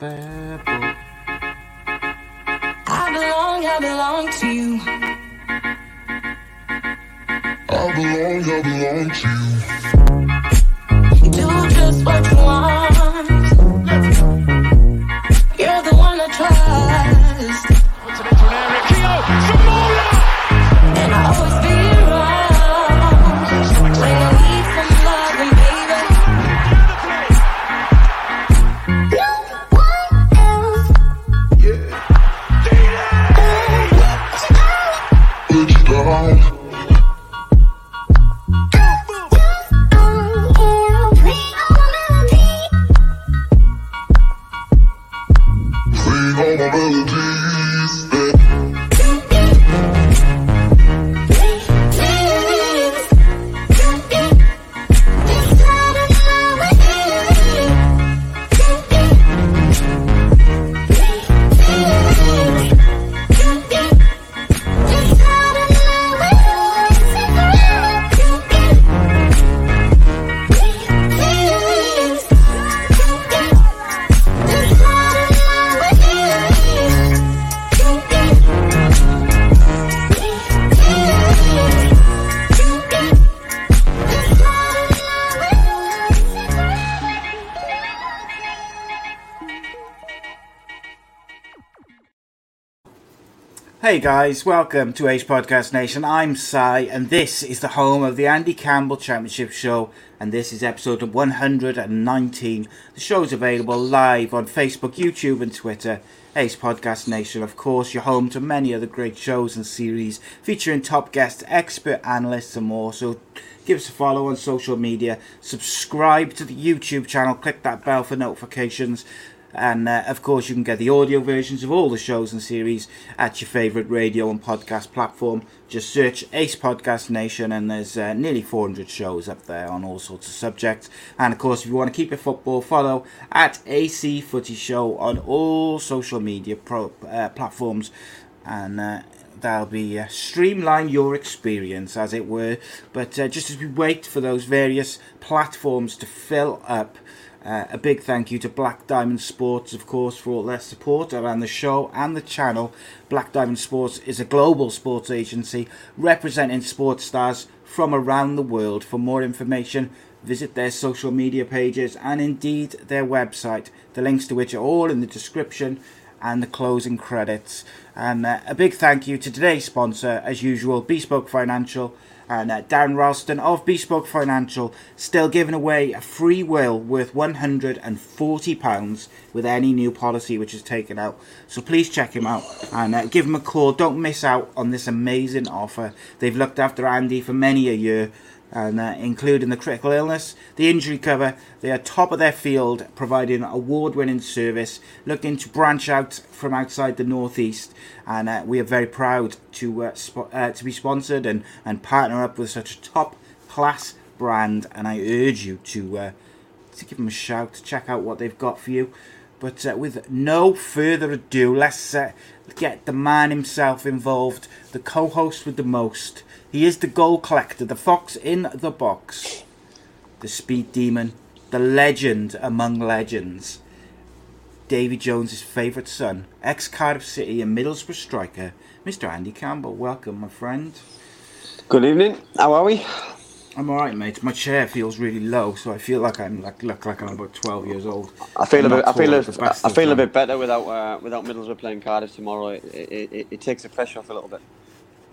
I belong, I belong to you. I belong, I belong to you. You do just what you want. Hey guys, welcome to Ace Podcast Nation. I'm Si, and this is the home of the Andy Campbell Championship Show, and this is episode 119. The show's available live on Facebook, YouTube, and Twitter. Ace Podcast Nation, of course, you're home to many other great shows and series featuring top guests, expert analysts, and more. So give us a follow on social media, subscribe to the YouTube channel, click that bell for notifications. And uh, of course, you can get the audio versions of all the shows and series at your favourite radio and podcast platform. Just search Ace Podcast Nation, and there's uh, nearly 400 shows up there on all sorts of subjects. And of course, if you want to keep it football, follow at AC Footy Show on all social media pro- uh, platforms. And uh, that'll be uh, streamline your experience, as it were. But uh, just as we wait for those various platforms to fill up. Uh, a big thank you to Black Diamond Sports, of course, for all their support around the show and the channel. Black Diamond Sports is a global sports agency representing sports stars from around the world. For more information, visit their social media pages and indeed their website, the links to which are all in the description and the closing credits. And uh, a big thank you to today's sponsor, as usual, Bespoke Financial and uh, Darren Roulston of Bespoke Financial still giving away a free will worth £140 with any new policy which is taken out. So please check him out and uh, give him a call. Don't miss out on this amazing offer. They've looked after Andy for many a year. And uh, including the critical illness, the injury cover, they are top of their field, providing award-winning service. Looking to branch out from outside the northeast, and uh, we are very proud to uh, uh, to be sponsored and, and partner up with such a top class brand. And I urge you to uh, to give them a shout, check out what they've got for you. But uh, with no further ado, let's get the man himself involved, the co-host with the most. He is the goal collector, the fox in the box, the speed demon, the legend among legends. Davy Jones's favourite son, ex Cardiff City and Middlesbrough striker, Mr. Andy Campbell. Welcome, my friend. Good evening. How are we? I'm alright, mate. My chair feels really low, so I feel like I'm like look like I'm about 12 years old. I feel a I'm bit. I feel. A, I feel a bit better without uh, without Middlesbrough playing Cardiff tomorrow. It, it, it, it takes the pressure off a little bit.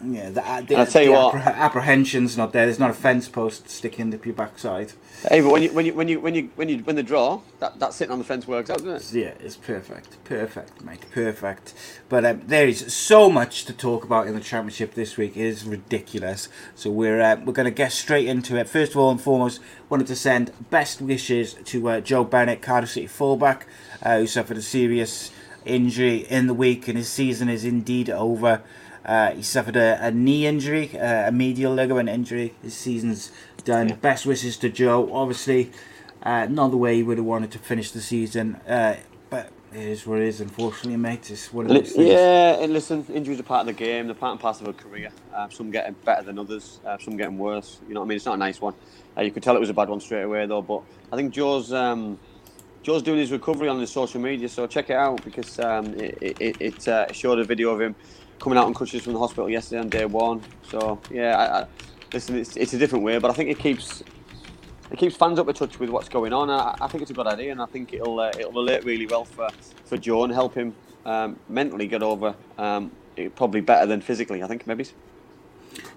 Yeah, the, uh, the, I'll tell you what. appreh- apprehension's not there. There's not a fence post sticking up your backside. Hey, but when you when you when you when you when you win the draw, that, that sitting on the fence works out, doesn't it? Yeah, it's perfect, perfect, mate, perfect. But um, there is so much to talk about in the championship this week. It is ridiculous. So we're uh, we're going to get straight into it. First of all and foremost, wanted to send best wishes to uh, Joe Bennett, Cardiff City fullback, uh, who suffered a serious injury in the week, and his season is indeed over. Uh, he suffered a, a knee injury, uh, a medial ligament injury. His season's done. Best wishes to Joe. Obviously, uh, not the way he would have wanted to finish the season, uh, but it is what it is. Unfortunately, mate, it's one of those things. Yeah, and listen, injuries are part of the game. They're part and parcel of a career. Uh, some getting better than others. Uh, some getting worse. You know what I mean? It's not a nice one. Uh, you could tell it was a bad one straight away, though. But I think Joe's um, Joe's doing his recovery on his social media, so check it out because um, it it, it uh, showed a video of him coming out on crutches from the hospital yesterday on day one. So yeah, I, I, listen, it's, it's a different way, but I think it keeps it keeps fans up to touch with what's going on. I, I think it's a good idea, and I think it'll uh, it'll relate really well for, for Joe and help him um, mentally get over um, it, probably better than physically. I think maybe.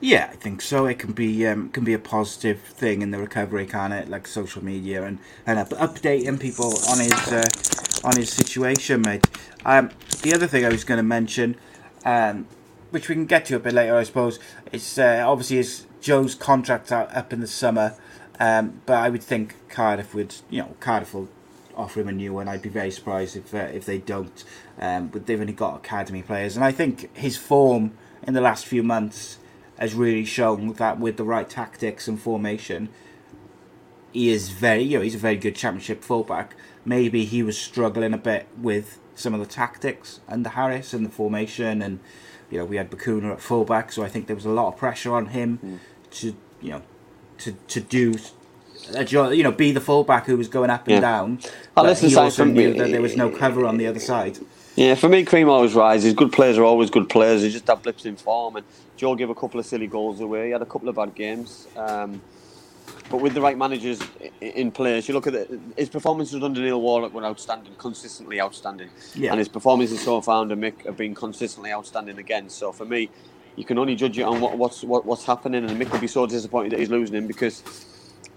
Yeah, I think so. It can be um, can be a positive thing in the recovery, can it? Like social media and and up, updating people on his uh, on his situation, mate. Um, the other thing I was going to mention, um, which we can get to a bit later, I suppose, is uh, obviously is Joe's contract up in the summer. Um, but I would think Cardiff would, you know, Cardiff will offer him a new one. I'd be very surprised if uh, if they don't. Um, but they've only got academy players, and I think his form in the last few months has really shown that with the right tactics and formation, he is very, you know, he's a very good championship fullback. Maybe he was struggling a bit with some of the tactics under Harris and the formation, and you know, we had Bacuna at fullback, so I think there was a lot of pressure on him to, you know, to to do. You know, be the fullback who was going up and Yeah. down. But listen, he also knew that there was no cover on the other side. Yeah, for me, cream always rises. Good players are always good players. They just have blips in form, and Joe gave a couple of silly goals away. He had a couple of bad games. Um, but with the right managers in place, you look at the, his performances under Neil Warnock were outstanding, consistently outstanding. Yeah. And his performances so far under Mick have been consistently outstanding again. So for me, you can only judge it on what, what's what, what's happening, and Mick will be so disappointed that he's losing him because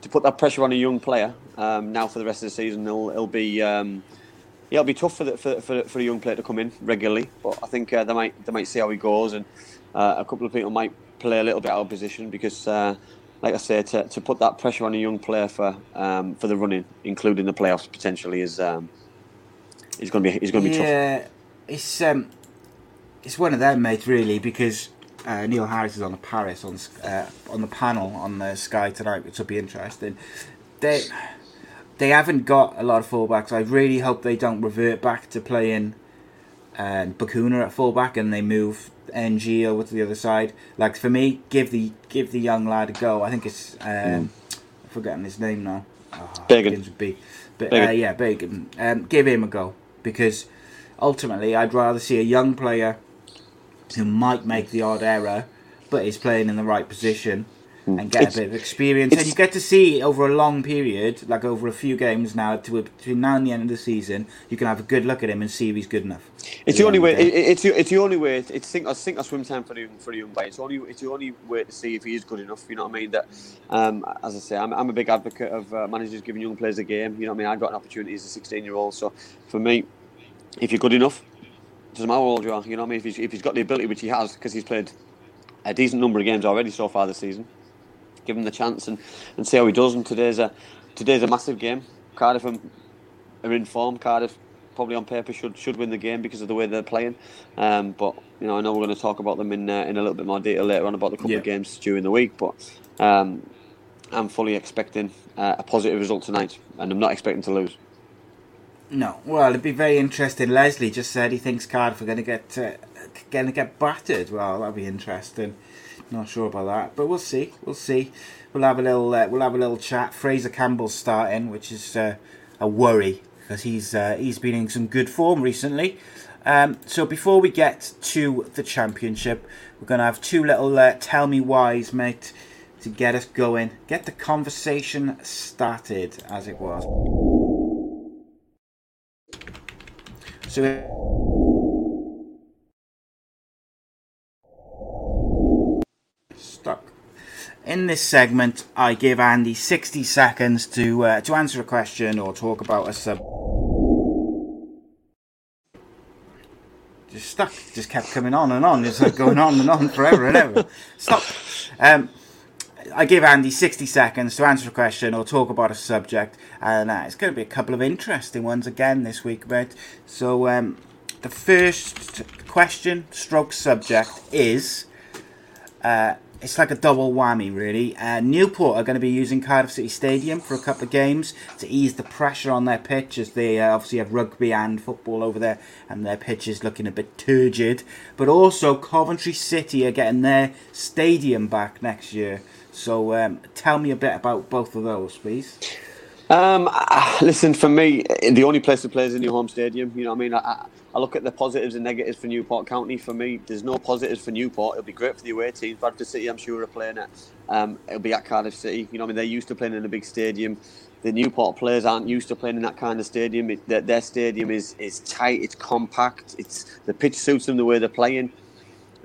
to put that pressure on a young player um, now for the rest of the season, it'll, it'll be. Um, yeah, it'll be tough for the, for, for, for a young player to come in regularly, but I think uh, they might they might see how he goes, and uh, a couple of people might play a little bit out of position because, uh, like I say, to, to put that pressure on a young player for um, for the running, including the playoffs potentially, is um, is going to be is going to be tough. yeah, it's um, it's one of them, mate. Really, because uh, Neil Harris is on the Paris on uh, on the panel on the Sky tonight, which will be interesting. They they haven't got a lot of fullbacks. I really hope they don't revert back to playing um, Bacuna at fullback and they move Ng over to the other side. Like for me, give the give the young lad a go. I think it's um, I'm forgetting his name now. Oh, begins B. But uh, yeah, Bagan. Um, give him a go because ultimately, I'd rather see a young player who might make the odd error, but is playing in the right position and get It's- a bit of experience. And you get to see over a long period, like over a few games now, to between now and the end of the season, you can have a good look at him and see if he's good enough. It's the only way. It, it's the, it's the only way. It's or sink or swim time for the for the young player. It's only it's the only way to see if he is good enough. You know what I mean? That, um, as I say, I'm, I'm a big advocate of uh, managers giving young players a game. You know what I mean? I got an opportunity as a 16 year old. So for me, if you're good enough, doesn't matter how old you are. You know what I mean? If he's, if he's got the ability, which he has, because he's played a decent number of games already so far this season, give him the chance and, and see how he does. And today's a today's a massive game. Cardiff are, in form. Cardiff probably on paper should should win the game because of the way they're playing. Um, but you know, I know we're going to talk about them in uh, in a little bit more detail later on about the couple Yeah. of games during the week. But um, I'm fully expecting uh, a positive result tonight, and I'm not expecting to lose. No, well, it'd be very interesting. Leslie just said he thinks Cardiff are going to get uh, going to get battered. Well, that'd be interesting. Not sure about that, but we'll see. We'll see. We'll have a little. Uh, we'll have a little chat. Fraizer Campbell's starting, which is uh, a worry because he's uh, he's been in some good form recently. Um, so before we get to the championship, we're going to have two little uh, tell me whys, mate. to get us going, get the conversation started, as it was. So. Stuck. In this segment, I give Andy 60 seconds to uh, to answer a question or talk about a sub. Just stuck. Just kept coming on and on. It's like going on and on forever and ever. Stop. Um, I give Andy 60 seconds to answer a question or talk about a subject, and uh, it's going to be a couple of interesting ones again this week, mate. So, um, the first question, stroke subject, is uh, it's like a double whammy, really. Uh, Newport are going to be using Cardiff City Stadium for a couple of games to ease the pressure on their pitch, as they uh, obviously have rugby and football over there, and their pitch is looking a bit turgid. But also, Coventry City are getting their stadium back next year. So, um, tell me a bit about both of those, please. Um, listen, for me, the only place to play is in your home stadium. You know what I mean? I, I, look at the positives and negatives for Newport County. For me, there's no positives for Newport. It'll be great for the away team. Bradford City, I'm sure, are playing it. Um, it'll be at Cardiff City. You know what I mean? They're used to playing in a big stadium. The Newport players aren't used to playing in that kind of stadium. It, their, their stadium is, is tight, it's compact, it's the pitch suits them the way they're playing.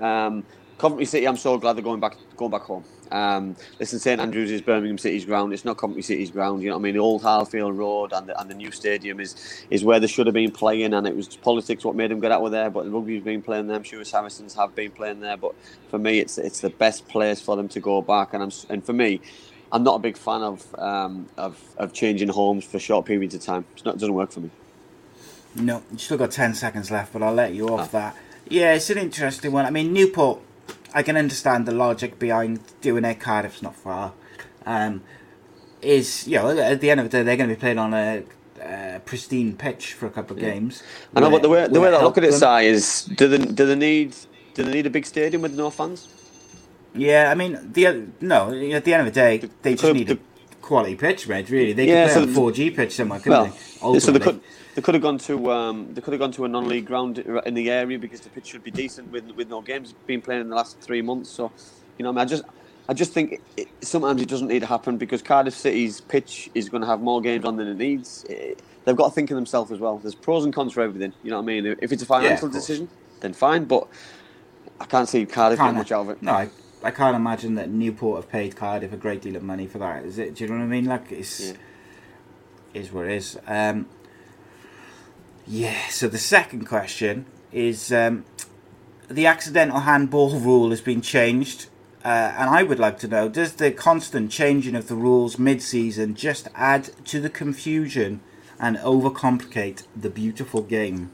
Um, Coventry City, I'm so glad they're going back going back home. Um, listen, St Andrews is Birmingham City's ground. It's not Coventry City's ground. You know what I mean? The old Highfield Road and the, and the new stadium is is where they should have been playing, and it was politics what made them get out of there. But the rugby's been playing there. I'm sure Saracens have been playing there. But for me, it's it's the best place for them to go back. And I'm and for me, I'm not a big fan of um, of, of changing homes for short periods of time. It's not, it doesn't work for me. No, you still got 10 seconds left, but I'll let you off that. Yeah, it's an interesting one. I mean, Newport, I can understand the logic behind doing it. Cardiff's not far. Um, is, you know, at the end of the day, they're going to be playing on a uh, pristine pitch for a couple of games. I know, but the way the way I look at it? Si, is do they do they need do they need a big stadium with no fans? Yeah, I mean, the no. At the end of the day, they just could- need a quality pitch, mate. Really, they Yeah, could play so on a the- four G pitch somewhere, couldn't Well, they? so they could they could have gone to um, they could have gone to a non-league ground in the area because the pitch should be decent with with no games being played in the last three months. So, you know, I, mean, I just I just think it, sometimes it doesn't need to happen because Cardiff City's pitch is going to have more games on than it needs. Eh, they've got to think of themselves as well. There's pros and cons for everything. You know what I mean? If it's a financial course. decision, then fine. But I can't see Cardiff getting Can't- much out of it. No, I, I can't imagine that Newport have paid Cardiff a great deal of money for that. Is it? Do you know what I mean? Like it's Yeah. is what it is. Um, yeah. So the second question is um, the accidental handball rule has been changed. Uh, and I would like to know: Does the constant changing of the rules mid-season just add to the confusion and overcomplicate the beautiful game?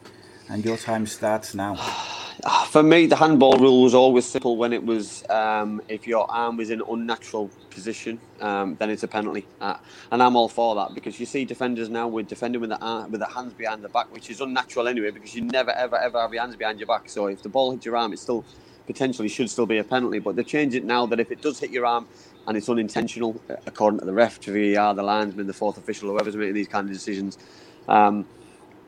And your time starts now. For me, the handball rule was always simple when it was um, if your arm was in an unnatural position, um, then it's a penalty, uh, and I'm all for that because you see defenders now with defending with the arm, with the hands behind the back, which is unnatural anyway because you never ever ever have your hands behind your back. So if the ball hits your arm, it still potentially should still be a penalty. But they change it now that if it does hit your arm and it's unintentional, uh, according to the ref, to VAR, the linesman, the fourth official, whoever's making these kind of decisions. Um,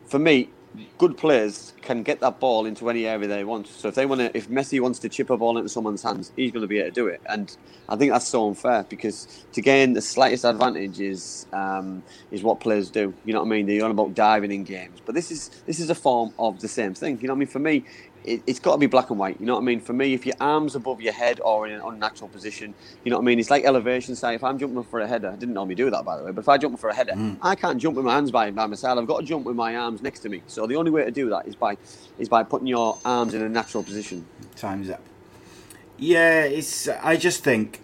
for me, good players can get that ball into any area they want. So if they want to, if Messi wants to chip a ball into someone's hands, he's going to be able to do it. And I think that's so unfair because to gain the slightest advantage is um, is what players do. You know what I mean? They're on about diving in games, but this is this is a form of the same thing. You know what I mean? For me. It, it's got to be black and white. You know what I mean? For me, if your arms above your head or in an unnatural position, you know what I mean? It's like elevation. Say, if I'm jumping for a header, I didn't normally do that by the way, but if I jump for a header, mm. I can't jump with my hands by, by myself. I've got to jump with my arms next to me. So the only way to do that is by is by putting your arms in a natural position. Time's up. Yeah, it's. I just think.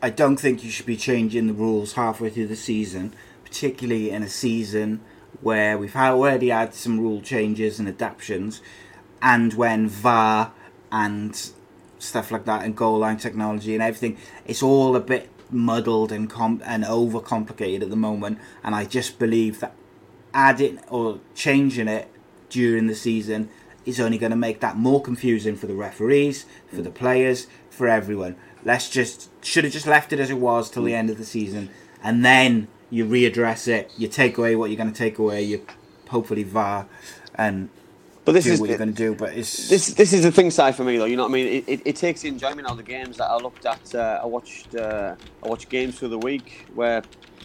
I don't think you should be changing the rules halfway through the season, particularly in a season where we've already had some rule changes and adaptations, and when VAR and stuff like that and goal line technology and everything, it's all a bit muddled and com- and overcomplicated at the moment. And I just believe that adding or changing it during the season is only going to make that more confusing for the referees, for the mm. players, for everyone. Let's just should have just left it as it was till the mm. end of the season, and then you readdress it. You take away what you're going to take away. You hopefully VAR, and But this do is what you're going to do. But it's this this is the thing side for me though. You know what I mean? It, it, it takes the enjoyment out of the games that I looked at. Uh, I watched uh, I watched games through the week where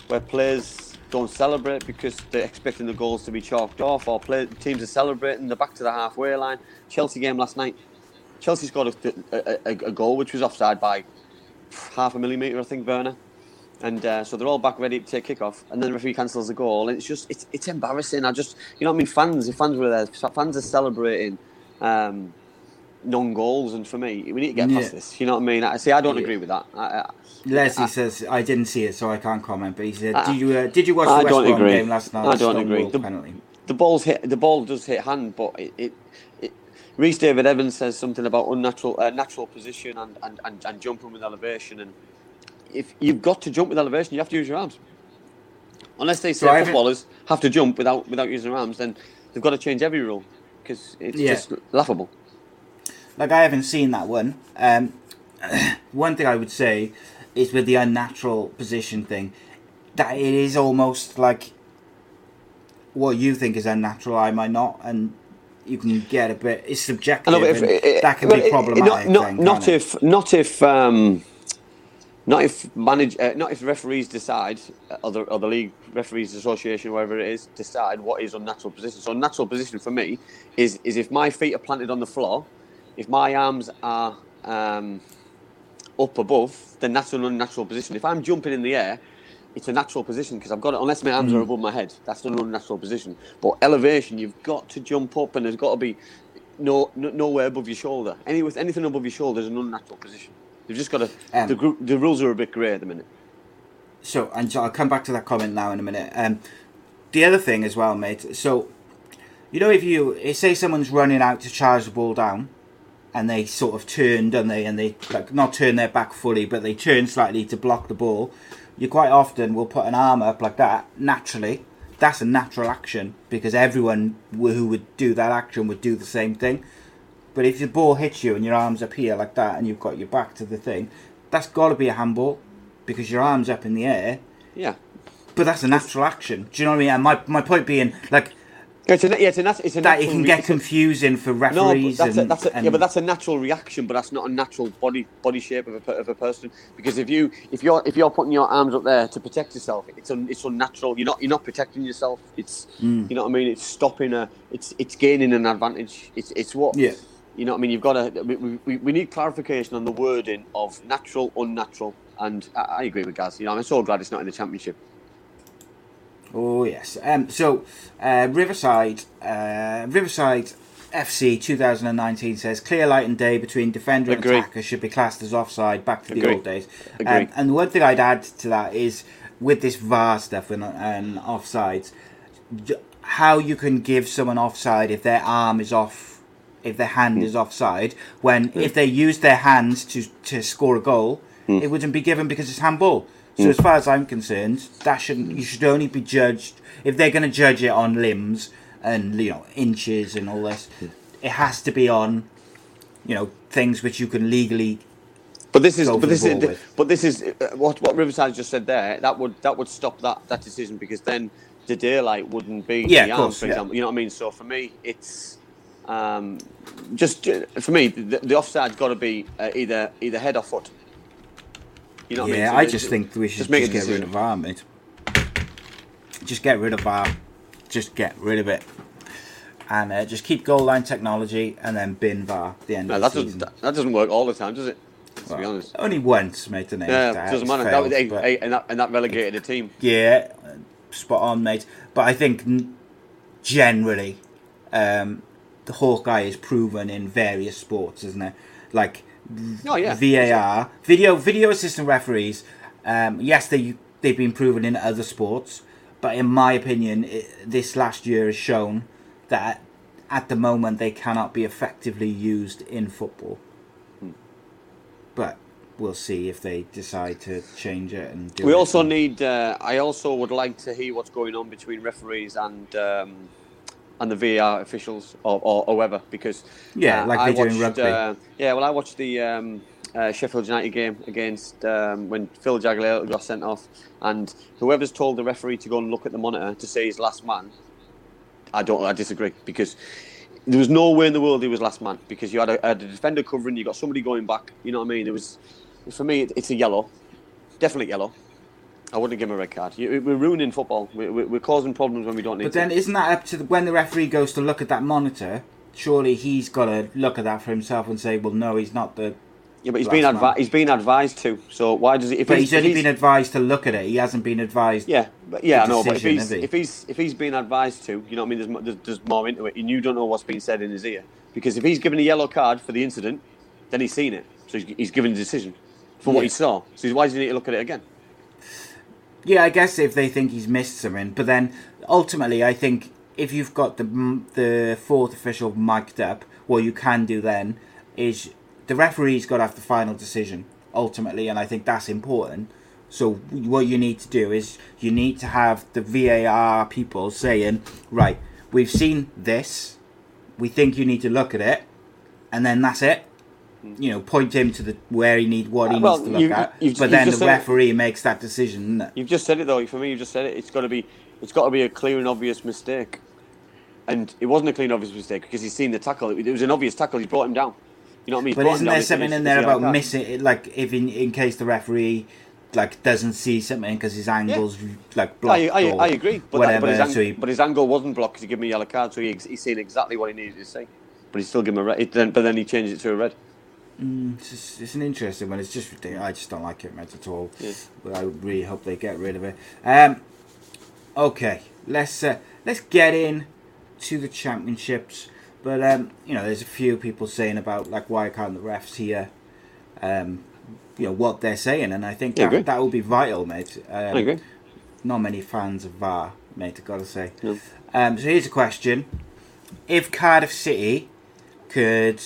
where players don't celebrate because they're expecting the goals to be chalked off, or play, teams are celebrating. They're back to the halfway line. Chelsea game last night. Chelsea scored a, a, a, a goal which was offside by half a millimetre, I think, Werner. And uh, so they're all back ready to take kick-off, and then the referee cancels the goal, and it's just it's, it's embarrassing. I just you know what I mean. Fans, if fans were there, fans are celebrating um, non-goals, and for me, we need to get past Yeah. this. You know what I mean? I see. I don't agree with that. I, I, Leslie I- says I didn't see it, so I can't comment. But he said, "Did you uh, did you watch the West don't Brom agree. game last night? I don't agree. The- penalty. the ball's hit. The ball does hit hand, but it. it, it Reese David Evans says something about unnatural, uh, natural position and, and, and, and jumping with elevation. And if you've got to jump with elevation, you have to use your arms. Unless they say haven't- footballers have to jump without without using their arms, then they've got to change every rule because it's Yeah. just laughable. Like I haven't seen that one. Um, one thing I would say is with the unnatural position thing, that it is almost like what you think is unnatural, I might not, and you can get a bit. It's subjective. Know, but if, it- that can be problematic. Not, not, not can't it? if, not if, um, not if manage, uh, not if referees decide, uh, or, the, or the league referees association, whatever it is, decide what is unnatural position. So unnatural position for me is is if my feet are planted on the floor, if my arms are um, up above, then that's an unnatural position. If I'm jumping in the air, it's a natural position because I've got it. Unless my arms are above my head, that's an unnatural position. But elevation, you've got to jump up, and there's got to be no, no nowhere above your shoulder. Any with anything above your shoulder is an unnatural position. You've just got to. Um, the group, the rules are a bit grey at the minute. So, and so I'll come back to that comment now in a minute. Um, the other thing as well, mate. So, you know, if you say someone's running out to charge the ball down, and they sort of turn, don't they? And they like not turn their back fully, but they turn slightly to block the ball. You quite often will put an arm up like that naturally. That's a natural action because everyone who would do that action would do the same thing. But if the ball hits you and your arms up here like that, and you've got your back to the thing, that's got to be a handball because your arms up in the air Yeah. but that's a natural action. Do you know what I mean? And my, my point being, like, It's a, yeah, it's a, nat- it's a that it can get confusing for referees. No, but that's, and, a, that's a, and, yeah, but that's a natural reaction, but that's not a natural body body shape of a, of a person. Because if you if you're if you're putting your arms up there to protect yourself, it's un, it's unnatural. You're not you're not protecting yourself. It's Hmm. you know what I mean. It's stopping a. It's it's gaining an advantage. It's it's what. Yeah. You know what I mean. You've got to. We, we, we need clarification on the wording of natural, unnatural, and I, I agree with Gaz. You know, I'm so glad it's not in the championship. Oh yes. Um. So, uh, Riverside, uh, Riverside FC 2019 says clear light and day between defender and Agree. attacker should be classed as offside. Back to the old days. Um, and the one thing I'd add to that is with this VAR stuff and, and offsides, how you can give someone offside if their arm is off, if their hand Hmm. is offside, when if they use their hands to to score a goal, Hmm. it wouldn't be given because it's handball. So as far as I'm concerned, that shouldn't. You should only be judged if they're going to judge it on limbs and you know inches and all this. It has to be on, you know, things which you can legally. But this is, but this is, but this is uh, what what Riverside just said there. That would that would stop that that decision because then the daylight wouldn't be Yeah, the arm, course, for yeah. example. You know what I mean? So for me, it's um, just uh, for me the, the offside's got to be uh, either either head or foot. You know what yeah, I mean? So I just think we should just, make a get rid of VAR, mate. Just get rid of VAR. Just get rid of it. And uh, just keep goal line technology and then bin VAR at the end No, of that the doesn't that, that doesn't work all the time, does it? To be honest. Only once, mate, didn't it? Yeah, it doesn't matter. That, was- hey, and that and that relegated a team. Yeah, spot on, mate. But I think generally, um, the Hawkeye is proven in various sports, isn't it? Like Oh yeah. VAR, video video assistant referees. Um, yes, they they've been proven in other sports, but in my opinion, it, this last year has shown that at the moment they cannot be effectively used in football. Hmm. But we'll see if they decide to change it and do We it. also need. Uh, I also would like to hear what's going on between referees and um, and the VAR officials or, or, or whoever because Yeah, uh, like I they do in watched, rugby. Uh, yeah, well, I watched the um, uh, Sheffield United game against um, when Phil Jagielka got sent off, and whoever's told the referee to go and look at the monitor to say his last man, I don't. I disagree because there was no way in the world he was last man because you had a, had a defender covering, you got somebody going back. You know what I mean? It was for me, it, it's a yellow, definitely yellow. I wouldn't give him a red card. We're ruining football. We're, causing problems when we don't need But then, to. isn't that up to the, when the referee goes to look at that monitor? Surely he's got to look at that for himself and say, "Well, no, he's not the." Yeah, but he's been man. advi- he's been advised to. So why does he? If But he's if only been advised to look at it. He hasn't been advised. Yeah, but yeah, know. But if he's he? if he's if he's been advised to, you know what I mean. There's, there's there's more into it, and you don't know what's being said in his ear because if he's given a yellow card for the incident, then he's seen it, so he's, he's given a decision for what he saw. So why does he need to look at it again? Yeah, I guess if they think he's missed something, but then ultimately, I think if you've got the the fourth official mic'd up, what you can do then is the referee's got to have the final decision ultimately, and I think that's important. So what you need to do is you need to have the VAR people saying, right, we've seen this, we think you need to look at it, and then that's it. You know, point him to the where he need what he Uh, well, needs to look you- at, but then the said it. referee makes that decision. Isn't it? You've just said it though. For me, you've just said it. It's got to be it's got to be a clear and obvious mistake, and it wasn't a clear and obvious mistake because he's seen the tackle. It was an obvious tackle. He brought him down. You know what I mean? But brought isn't there something in there about card. missing it? Like if in in case the referee like doesn't see something because his angles like blocked I, I, or I agree, but, that, whatever. but, his so he, but his angle wasn't blocked because he gave me a yellow card, so he, he's seen exactly what he needed to see. But he still gave him a red. It, then, but then he changed it to a red. It's, just- it's an interesting one. It's just ridiculous. I just don't like it mate, at all. Yeah. But I really hope they get rid of it. Um, okay, let's uh, let's get in to the championships. But um, you know, there's a few people saying about like why can't the refs hear, um, you know, what they're saying, and I think I that that will be vital, mate. Um, I agree. not many fans of VAR, mate, I've got to say. No. Um, so here's a question. If Cardiff City could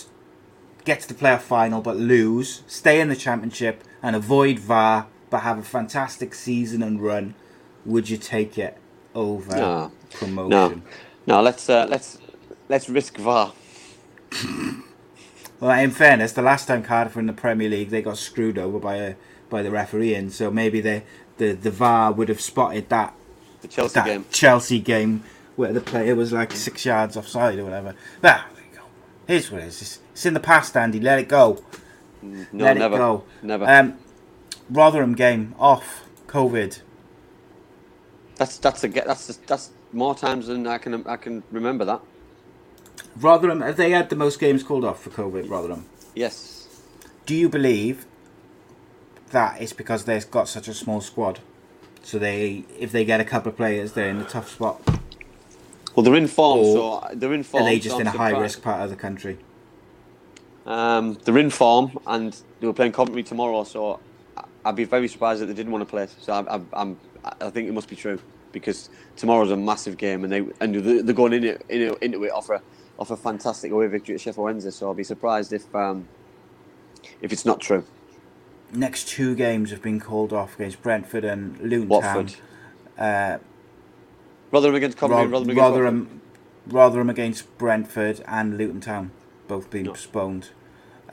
get to the playoff final but lose, stay in the championship and avoid VAR but have a fantastic season and run, would you take it over No. promotion? No, no. Let's uh, let's let's risk VAR. Well, in fairness, the last time Cardiff were in the Premier League, they got screwed over by a by the referee, and so maybe they, the the VAR would have spotted that The Chelsea that game. Chelsea game where the player was like six yards offside or whatever. But there you go. Here's what it is. It's, it's in the past, Andy. Let it go. No, Let never, it go. never. Um, Rotherham game off. COVID. that's that's a get. That's that's more times than I can I can remember that. Rotherham. Have they had the most games called off for COVID? Rotherham. Yes. Do you believe that it's because they've got such a small squad? So they, if they get a couple of players, they're in a tough spot. Well, they're in form, Or so they're in form. Are they so just I'm in a high risk part of the country? Um, they're in form, and they were playing Coventry tomorrow, so I'd be very surprised that they didn't want to play. So I, I, I'm, I think it must be true because tomorrow's a massive game, and they and they're going in it, in it, into it off a off a fantastic away victory at Sheffield Wednesday. So I'll be surprised if um, if it's not true. Next two games have been called off against Brentford and Luton Town. Watford, Uh, Rotherham against Coventry, Roth- Rotherham against. Rotherham, Rotherham against Brentford and Luton Town, both being No. postponed.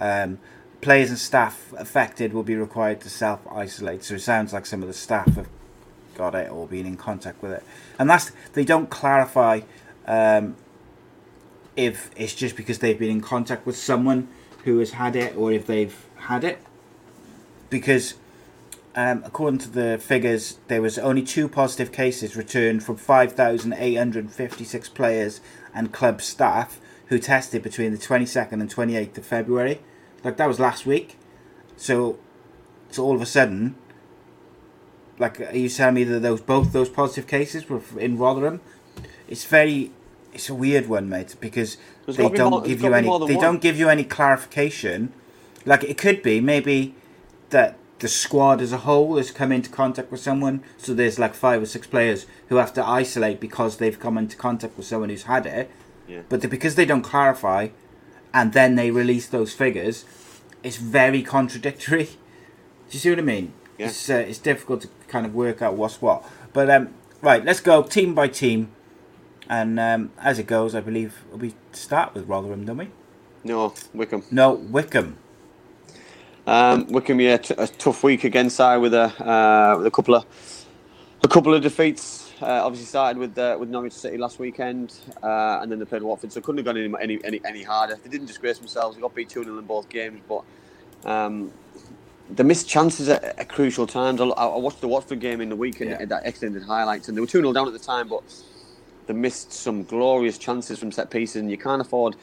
Um, players and staff affected will be required to self isolate. So it sounds like some of the staff have got it or been in contact with it, and that's they don't clarify um, if it's just because they've been in contact with someone who has had it or if they've had it, because um, according to the figures, there was only two positive cases returned from 5,856 players and club staff who tested between the 22nd and 28th of February. Like that was last week. So, so all of a sudden, like, are you telling me that those both those positive cases were in Rotherham? It's very, it's a weird one, mate, because There's they don't more- give you any. They one. don't give you any clarification. Like it could be maybe that the squad as a whole has come into contact with someone, so there's like five or six players who have to isolate because they've come into contact with someone who's had it. Yeah. But the, because they don't clarify, and then they release those figures, it's very contradictory. Do you see what I mean? Yeah. It's uh, it's difficult to kind of work out what's what. But um, right, let's go team by team, and um, as it goes, I believe we start with Rotherham, don't we? No, Wycombe. No, Wycombe. Um, Wycombe, yeah, t- a tough week against I with a uh, with a couple of a couple of defeats. Uh, obviously started with uh, with Norwich City last weekend, uh, and then they played Watford. So couldn't have gone any any any, any harder. They didn't disgrace themselves. They got beat two 0 in both games, but um, the missed chances at, at crucial times. I, I watched the Watford game in the weekend Yeah. that extended highlights, and they were two 0 down at the time, but they missed some glorious chances from set pieces, and you can't afford.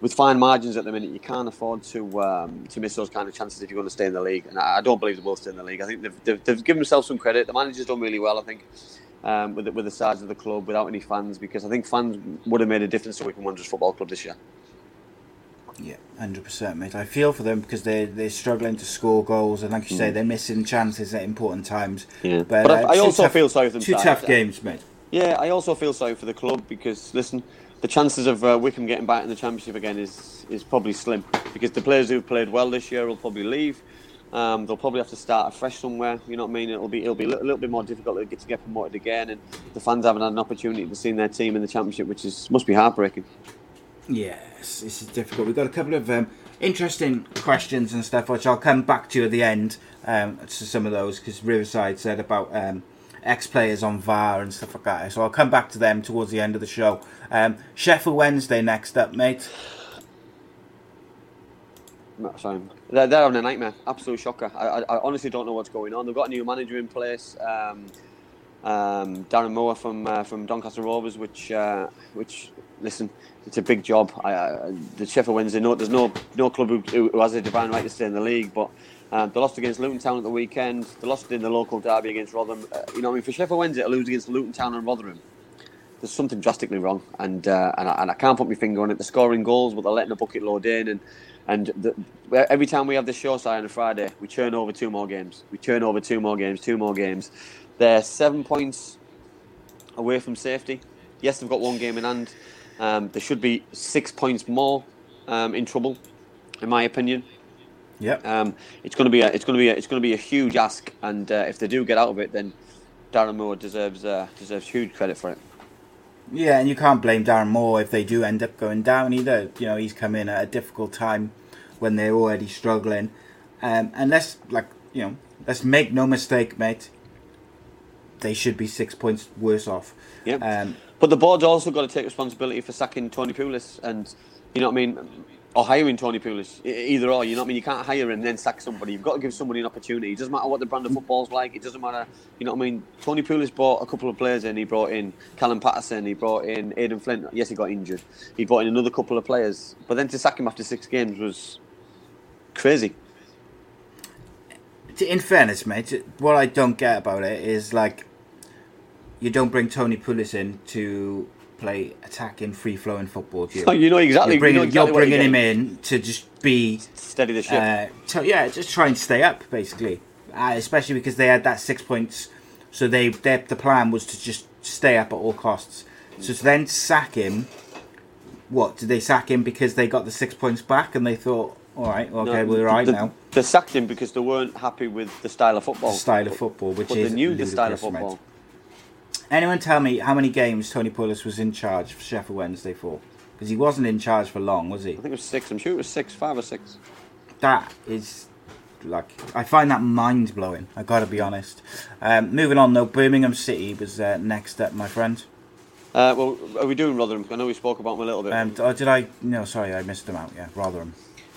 With fine margins at the minute, you can't afford to um, to miss those kind of chances if you're going to stay in the league. And I, I don't believe they will stay in the league. I think they've, they've, they've given themselves some credit. The manager's done really well, I think, um, with the, with the size of the club without any fans, because I think fans would have made a difference to Wycombe Wanderers Football Club this year. Yeah, hundred percent, mate. I feel for them because they they're struggling to score goals, and like you say, they're missing chances at important times. Mm. Yeah. but, But I- uh, I two also tough- feel sorry for them Two tough games, mate. Yeah, I also feel sorry for the club because listen, the chances of uh, Wycombe getting back in the championship again is is probably slim because the players who've played well this year will probably leave. Um, they'll probably have to start afresh somewhere. You know what I mean? It'll be it'll be a little, bit more difficult to get to get promoted again, and the fans haven't had an opportunity to see their team in the championship, which is must be heartbreaking. Yes, this is difficult. We've got a couple of um, interesting questions and stuff, which I'll come back to at the end um, to some of those because Riverside said about um, ex players on VAR and stuff like that. So I'll come back to them towards the end of the show. Um, Sheffield Wednesday next up, mate. Sorry, they're, they're having a nightmare. Absolute shocker. I, I, I honestly don't know what's going on. They've got a new manager in place, um, um, Darren Moore from uh, from Doncaster Rovers, which uh, which listen, it's a big job. I, I, the Sheffield Wednesday, no, there's no no club who, who has a divine right to stay in the league, but. Um, they lost against Luton Town at the weekend. They lost in the local derby against Rotherham. Uh, you know, I mean, for Sheffield Wednesday to lose against Luton Town and Rotherham, there's something drastically wrong, and uh, and, I, and I can't put my finger on it. They're scoring goals, but they're letting the bucket load in, and and the, every time we have this show side on a Friday, we turn over two more games. We turn over two more games, two more games. They're seven points away from safety. Yes, they've got one game in hand. Um, they should be six points more um, in trouble, in my opinion. Yep. Um, it's going to be a, it's going to be a, it's going to be a huge ask, and uh, if they do get out of it, then Darren Moore deserves uh, deserves huge credit for it. Yeah, and you can't blame Darren Moore if they do end up going down either. You know, he's come in at a difficult time when they're already struggling. Um, and let's like you know, let's make no mistake, mate. They should be six points worse off. Yep. Um, But the board's also got to take responsibility for sacking Tony Pulis, and you know what I mean, or hiring Tony Pulis. Either or, you know what I mean. You can't hire him and then sack somebody. You've got to give somebody an opportunity. It doesn't matter what the brand of football's like. It doesn't matter, you know what I mean. Tony Pulis brought a couple of players in. He brought in Callum Paterson. He brought in Aden Flint. Yes, he got injured. He brought in another couple of players. But then to sack him after six games was crazy. in fairness, mate, what I don't get about it is like you don't bring Tony Pulis in to play attacking, free flowing football. Do you? Oh, you know exactly- You're bringing, you know exactly you're bringing him in to just be Steady the ship. Uh, to, yeah, just try and stay up, basically. Uh, especially because they had that six points, so they, they the plan was to just stay up at all costs. So to then sack him, what did they sack him because they got the six points back and they thought, all right, okay, No, we're right they, now. They sacked him because they weren't happy with the style of football. The style of football, which but is they knew the style of football. Anyone tell me how many games Tony Pulis was in charge for Sheffield Wednesday for? Because he wasn't in charge for long, was he? I think it was six. I'm sure it was six, five or six. that is like I find that mind blowing. I got to be honest. Um, moving on though, Birmingham City was uh, next up, my friend. Uh, well, are we doing Rotherham? I know we spoke about them a little bit. Um, oh, did I? No, sorry, I missed them out. Yeah, Rotherham.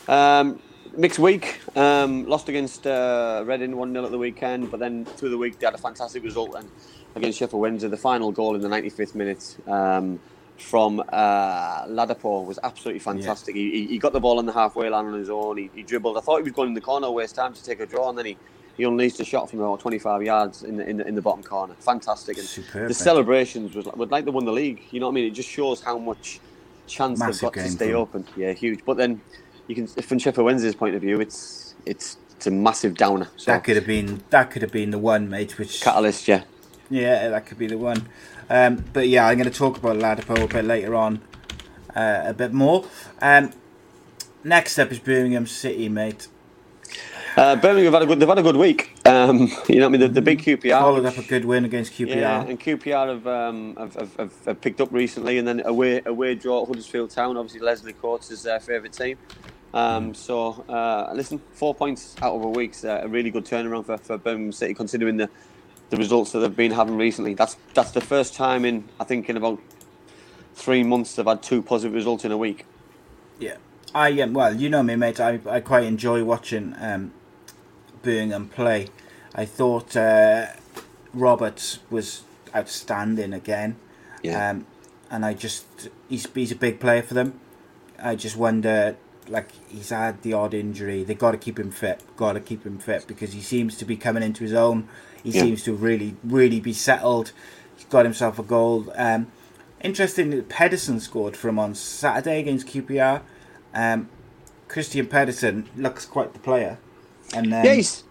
Um, mixed week. Um, lost against uh, Reading 1 0 at the weekend, but then through the week they had a fantastic result and against Sheffield Wednesday. The final goal in the 95th minute um, from uh, Ladapo was absolutely fantastic. He, he, he got the ball on the halfway line on his own. He, he dribbled. I thought he was going in the corner, waste time to take a draw, and then he, he unleashed a shot from about 25 yards in the, in the, in the bottom corner. Fantastic. And Superb, the celebrations was like, was like they won the league. You know what I mean? It just shows how much chance Massive they've got to stay open. Yeah, huge. But then you can, from Sheffield Wednesday's point of view, it's it's it's a massive downer. So That could have been that could have been the one, mate. Which catalyst, yeah. Yeah, that could be the one. Um, but yeah, I'm going to talk about Ladapo a bit later on, uh, a bit more. Um, next up is Birmingham City, mate. Uh, Birmingham have had a good. They've had a good week. Um, you know, I mean, the, the big QPR. Followed up a good win against QPR. Yeah, and QPR have, um, have, have, have, have picked up recently, and then away away draw at Huddersfield Town. Obviously, Leslie Coates is their favourite team. Um, so, uh, listen, four points out of a week's uh, a really good turnaround for, for Birmingham City, considering the the results that they've been having recently. That's that's the first time in I think in about three months they've had two positive results in a week. Yeah, I um, well, you know me, mate. I, I quite enjoy watching um, Birmingham play. I thought uh, Roberts was outstanding again. Yeah. Um, and I just he's he's a big player for them. I just wonder, like he's had the odd injury. They got to keep him fit. Got to keep him fit because he seems to be coming into his own. He Yeah. seems to really really be settled. He's got himself a goal. Um, interesting. that Pedersen scored for him on Saturday against QPR. Um, Kristian Pedersen looks quite the player. And um, yeah, he's,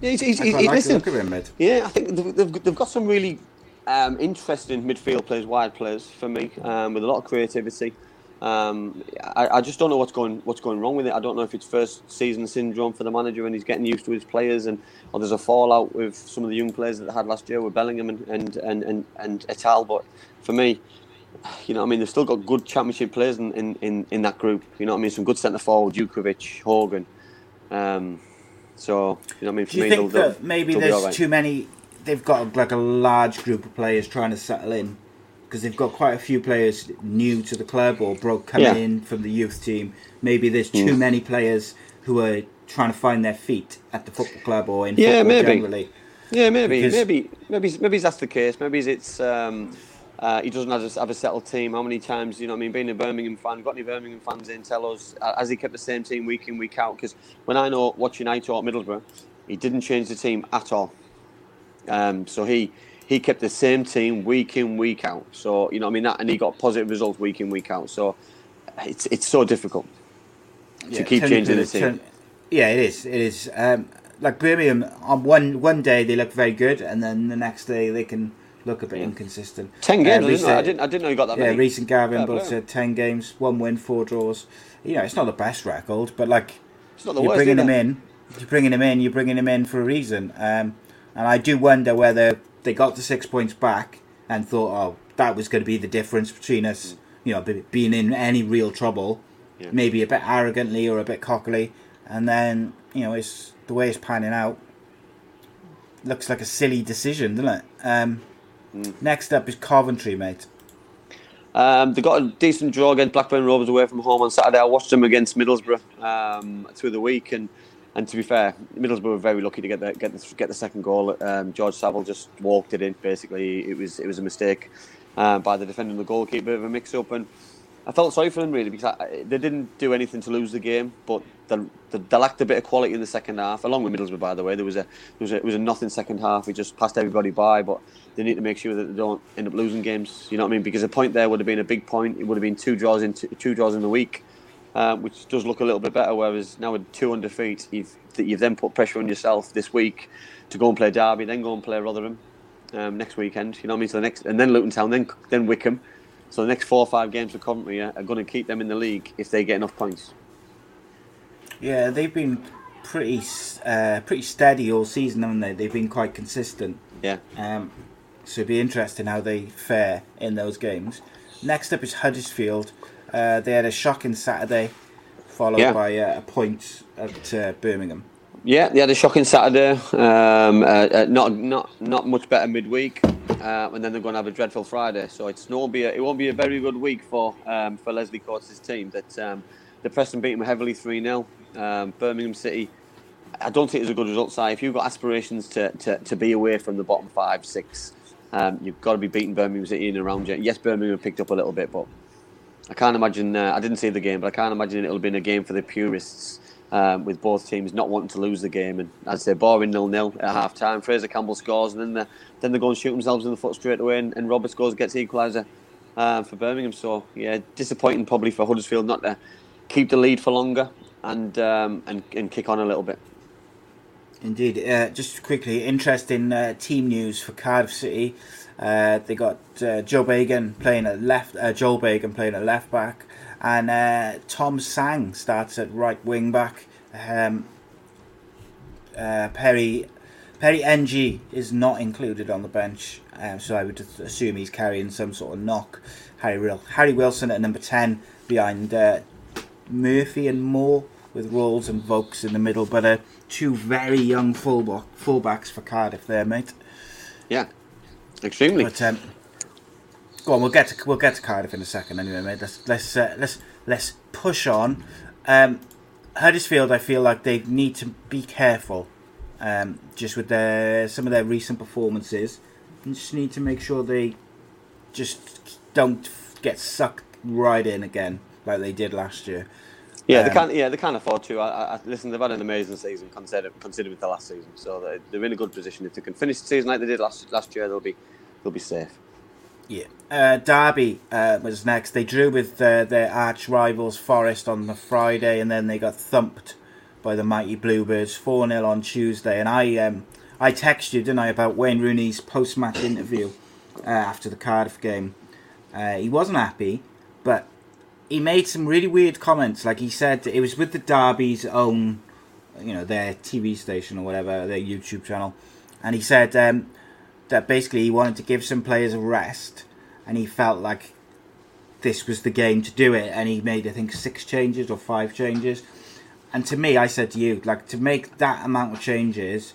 yeah, he's, he's, I he's, listen, him. Yeah, I think they've, they've, they've got some really um, interesting midfield players, wide players for me, um, with a lot of creativity. Um, I, I just don't know what's going what's going wrong with it. I don't know if it's first season syndrome for the manager and he's getting used to his players, and or there's a fallout with some of the young players that they had last year with Bellingham and and and and, and Etal. But for me, you know, I mean, they've still got good championship players in, in, in, in that group. You know, what I mean, some good centre forward, Jutkiewicz, Hogan. Um, so you know, I mean, for Do you me, think they'll, that maybe there's right. too many? They've got like a large group of players trying to settle in because they've got quite a few players new to the club or broke coming Yeah. in from the youth team. Maybe there's too Mm. many players who are trying to find their feet at the football club or in Yeah, football maybe. generally. Yeah, maybe, Because- maybe, maybe, maybe that's the case. Maybe it's um, uh, he doesn't have a, have a settled team. How many times, you know, what I mean, being a Birmingham fan, got any Birmingham fans in? Tell us, uh, has he kept the same team week in week out? Because when I know watching Aitor Middlesbrough, he didn't change the team at all. Um, so he he kept the same team week in week out. So you know, what I mean, that, and he got positive results week in week out. So it's it's so difficult to Yeah, keep changing the team. Tony- Yeah, it is. It is. Um, like Birmingham, on one one day they look very good, and then the next day they can look a bit Yeah. inconsistent. Ten Uh, games, Reece- isn't? I didn't I didn't know you got that Yeah, many. recent Gavin but said ten games, one win, four draws. You know, it's not the best record, but like It's not the you're worst, bringing him in, you're bringing him in, you're bringing him in for a reason. Um, and I do wonder whether they got the six points back and thought, oh, that was going to be the difference between us, you know, be- being in any real trouble. Yeah. Maybe a bit arrogantly or a bit cockily, and then you know, it's the way it's panning out. Looks like a silly decision, doesn't it? Um, Hmm. Next up is Coventry, mate. Um, they got a decent draw against Blackburn Rovers away from home on Saturday. I watched them against Middlesbrough um, through the week, and, and to be fair, Middlesbrough were very lucky to get the get the, get the second goal. Um, George Saville just walked it in. Basically, it was it was a mistake uh, by the defender the goalkeeper, of a mix up, and I felt sorry for them really because I, they didn't do anything to lose the game, but they, they, they lacked a bit of quality in the second half. Along with Middlesbrough, by the way, there was a there was a, it was a nothing second half. We just passed everybody by, but they need to make sure that they don't end up losing games. You know what I mean? Because a point there would have been a big point. It would have been two draws in two, two draws in the week, um, which does look a little bit better. Whereas now with two under feet, you've you've then put pressure on yourself this week to go and play Derby, then go and play Rotherham um, next weekend. You know what I mean? So the next and then Luton Town, then then Wycombe. So the next four or five games for Coventry are, are going to keep them in the league if they get enough points. Yeah, they've been pretty uh, pretty steady all season, haven't they? They've been quite consistent. Yeah. Um, so it'd be interesting how they fare in those games. Next up is Huddersfield. Uh, they had a shocking Saturday, followed Yeah. by uh, a point at uh, Birmingham. Yeah, they had a shocking Saturday. Um, uh, uh, not not not much better midweek, uh, and then they're going to have a dreadful Friday. So it's not be a, it won't be a very good week for um, for Leslie Coates' team. That um, the Preston beat them heavily three 0 um, Birmingham City. I don't think it's a good result. Si, if you've got aspirations to, to, to be away from the bottom five, six, um, you've got to be beating Birmingham City in and around you. Yes, Birmingham picked up a little bit, but I can't imagine. Uh, I didn't see the game, but I can't imagine it'll be a game for the purists. Um, with both teams not wanting to lose the game, and as they're boring nil nil at half time, Fraizer Campbell scores, and then they then they go and shoot themselves in the foot straight away, and, and Roberts scores gets equaliser um, for Birmingham. So yeah, disappointing probably for Huddersfield not to keep the lead for longer and um, and and kick on a little bit. Indeed. Uh, just quickly, interesting uh, team news for Cardiff City. Uh, they got uh, Joel Bagan playing at left. Uh, Joel Bagan playing at left back, and uh, Tom Sang starts at right wing back. Um, uh, Perry Perry Ng is not included on the bench, um, so I would assume he's carrying some sort of knock. Harry Harry Wilson at number ten behind uh, Murphy and Moore with Ralls and Vaulks in the middle, but uh, two very young fullback fullbacks for Cardiff there, mate. Yeah, extremely. But um, go on, we'll get to we'll get to Cardiff in a second. Anyway, mate. Let's let's uh, let's let's push on. Um, Huddersfield, I feel like they need to be careful, um, just with their some of their recent performances. Just need to make sure they just don't get sucked right in again like they did last year. Yeah, they Um, can't. Yeah, they can't afford to. I, I, listen, they've had an amazing season considered considered with the last season, so they're, they're in a good position. If they can finish the season like they did last last year, they'll be they'll be safe. Yeah. Uh, Derby uh, was next. They drew with uh, their arch rivals Forest on the Friday, and then they got thumped by the mighty Bluebirds four 0 on Tuesday. And I um, I texted you, didn't I, about Wayne Rooney's post match interview uh, after the Cardiff game. Uh, he wasn't happy, but he made some really weird comments. Like he said, it was with the Derby's own, you know, their TV station or whatever, their YouTube channel, and he said um, that basically he wanted to give some players a rest, and he felt like this was the game to do it, and he made I think six changes or five changes. And to me, I said to you, like to make that amount of changes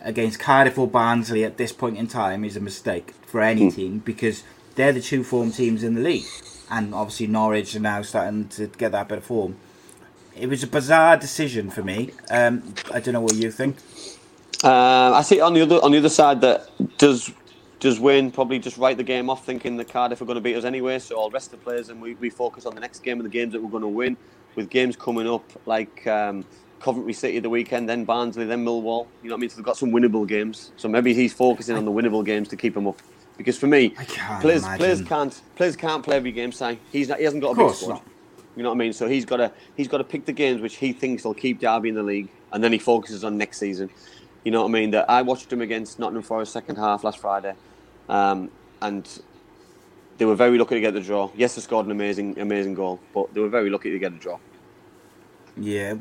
against Cardiff or Barnsley at this point in time is a mistake for any team because they're the two form teams in the league, and obviously Norwich are now starting to get that bit of form. It was a bizarre decision for me. Um, I don't know what you think. Um, I see on the other on the other side that does does Wayne probably just write the game off, thinking that Cardiff are going to beat us anyway. So I'll rest the players and we, we focus on the next game and the games that we're going to win. With games coming up like um, Coventry City the weekend, then Barnsley, then Millwall. You know what I mean? So they've got some winnable games. So maybe he's focusing on the winnable games to keep them up. Because for me, can't players imagine. players can't players can't play every game. Si. He's not, he hasn't got a big squad. not. You know what I mean? So he's got to he's got to pick the games which he thinks will keep Derby in the league, and then he focuses on next season. You know what I mean? That I watched him against Nottingham Forest second half last Friday, um, and they were very lucky to get the draw. Yes, they scored an amazing amazing goal, but they were very lucky to get a draw. Yeah.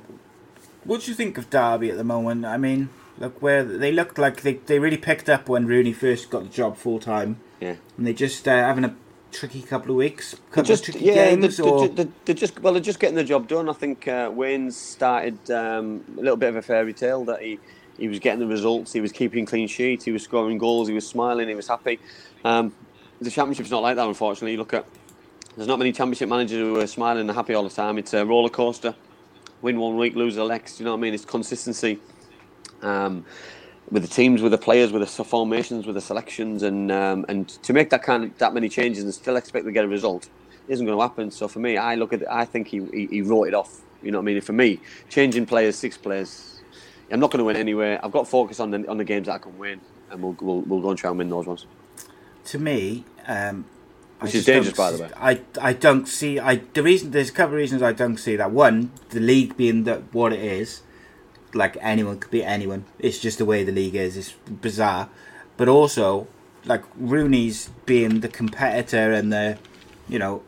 What do you think of Derby at the moment? I mean, look where they looked like they, they really picked up when Rooney first got the job full time, Yeah. and they just uh, having a tricky couple of weeks, couple just of tricky yeah, games, they're, or they're, they're just well, they're just getting the job done. I think uh, Wayne's started um, a little bit of a fairy tale that he he was getting the results, he was keeping clean sheets, he was scoring goals, he was smiling, he was happy. Um, the championship's not like that, unfortunately. You look at there's not many championship managers who are smiling and happy all the time. It's a roller coaster. Win one week, lose the next. You know what I mean? It's consistency. Um, with the teams, with the players, with the formations, with the selections, and um, and to make that kind of that many changes and still expect to get a result isn't going to happen. So for me, I look at I think he, he he wrote it off. You know what I mean? For me, changing players, six players, I'm not going to win anyway. I've got to focus on the on the games that I can win, and we'll we'll, we'll go and try and win those ones. to me, um, I Which is dangerous, by the way. I I don't see. I the reason there's a couple of reasons I don't see that. One, the league being that what it is, like anyone could be anyone. It's just the way the league is. It's bizarre, but also like Rooney's being the competitor and the, you know,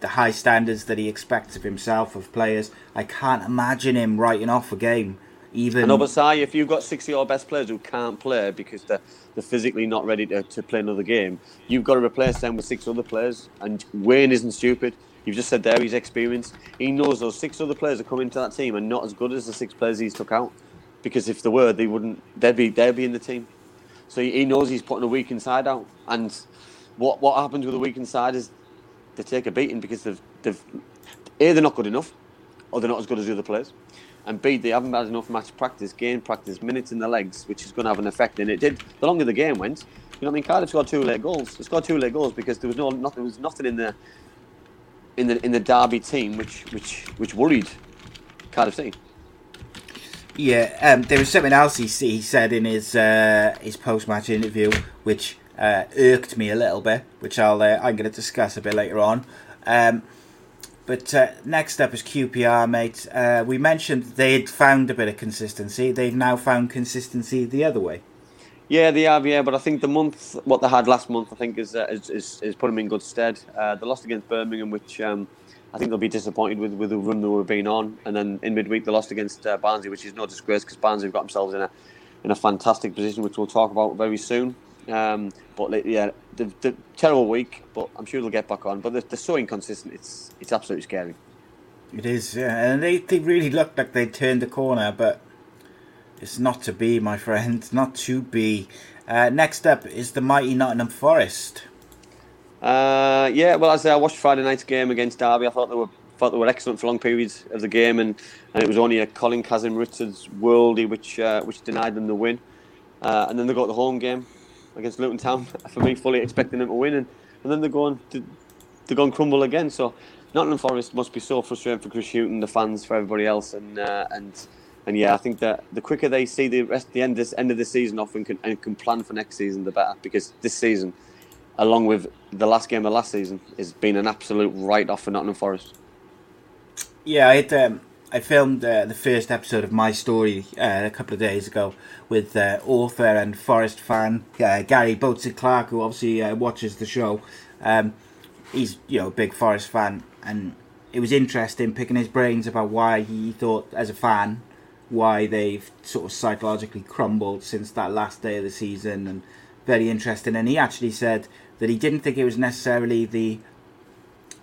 the high standards that he expects of himself of players. I can't imagine him writing off a game. Even I know, but Si, if you've got six of your best players who can't play because they're, they're physically not ready to, to play another game, you've got to replace them with six other players. And Wayne isn't stupid. You've just said there he's experienced. He knows those six other players that come into that team are not as good as the six players he's took out. Because if they were, they wouldn't. They'd be they'd be in the team. So he knows he's putting a weak inside out. And what what happens with a weak inside is they take a beating because they've they've a they're not good enough, or they're not as good as the other players, and b they haven't had enough match practice, game practice, minutes in the legs, which is going to have an effect. And it did. The longer the game went, you know what I mean. Cardiff scored two late goals. They scored two late goals because there was no not, there was nothing in the in the in the Derby team which which which worried Cardiff City. Yeah, um, there was something else he, he said in his uh, his post match interview, which uh, irked me a little bit, which I'll uh, I'm going to discuss a bit later on. Um, but uh, next up is QPR, mate. Uh, we mentioned they'd found a bit of consistency. They've now found consistency the other way. Yeah, they have. Yeah, but I think the month what they had last month, I think, is uh, is, is, is put them in good stead. Uh, they lost against Birmingham, which um, I think they'll be disappointed with with the run they were being on, and then in midweek they lost against uh, Barnsley, which is no disgrace because Barnsley have got themselves in a in a fantastic position, which we'll talk about very soon. Um, but yeah, the, the terrible week, but I'm sure they'll get back on. But they're, they're so inconsistent; it's it's absolutely scary. It is, yeah, and they, they really looked like they'd turned the corner, but It's not to be, my friend. Not to be. Uh, next up is the mighty Nottingham Forest. Uh, yeah, well, as I say, I watched Friday night's game against Derby. I thought they were thought they were excellent for long periods of the game, and, and it was only a Colin Kazim Richards worldie which uh, which denied them the win. Uh, and then they got the home game against Luton Town. For me, fully expecting them to win, and, and then they're going to, they're going crumble again. So Nottingham Forest must be so frustrating for Chris Hughton, the fans, for everybody else, and uh, and and yeah, I think that the quicker they see the rest, the end, this end of the season off and can, and can plan for next season, the better. Because this season, along with the last game of last season, has been an absolute write-off for Nottingham Forest. Yeah, I um, I filmed uh, the first episode of my story uh, a couple of days ago with uh, author and Forest fan uh, Gary Boatsy Clark, who obviously uh, watches the show. Um, he's you know a big Forest fan, and it was interesting picking his brains about why he thought, as a fan, why they've sort of psychologically crumbled since that last day of the season, and very interesting. And he actually said that he didn't think it was necessarily the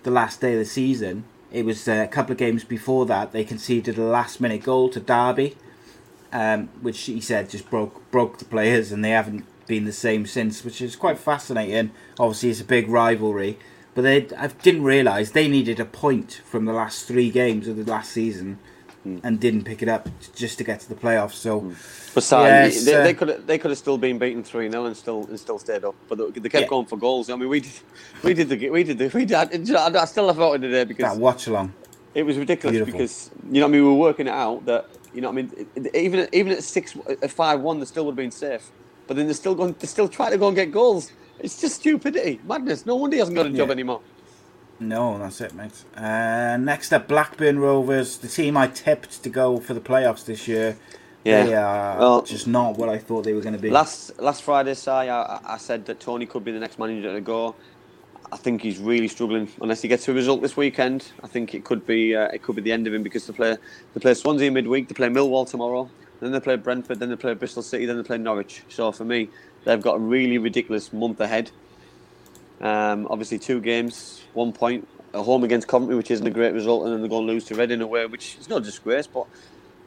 the last day of the season. It was uh, a couple of games before that they conceded a last minute goal to Derby, um, which he said just broke broke the players, and they haven't been the same since, which is quite fascinating. Obviously, it's a big rivalry, but they I didn't realise they needed a point from the last three games of the last season. And didn't pick it up just to get to the playoffs. So, But Si, Yes, they, uh, they could have, they could have still been beaten three 0 and still and still stayed up. But they, they kept Yeah. going for goals. I mean, we did we did the we did the we did. I, I still have it today because that watch along. It was ridiculous Beautiful. because you know I mean we were working it out that you know I mean even at- even at six at five one they still would have been safe, but then they're still going they're still trying to go and get goals. It's just stupidity, madness. No wonder he hasn't got a job Yeah. anymore. No, that's it, mate. Uh, next up, Blackburn Rovers, the team I tipped to go for the playoffs this year. Yeah. They are Well- just not what I thought they were going to be. Last last Friday, Si, I, I said that Tony could be the next manager to go. I think he's really struggling unless he gets a result this weekend. I think it could be uh, it could be the end of him because they play they play Swansea midweek, they play Millwall tomorrow, then they play Brentford, then they play Bristol City, then they play Norwich. So for me, they've got a really ridiculous month ahead. Um, obviously, two games, one point, a home against Coventry, which isn't a great result, and then they're going to lose to Reading away, which is no disgrace. But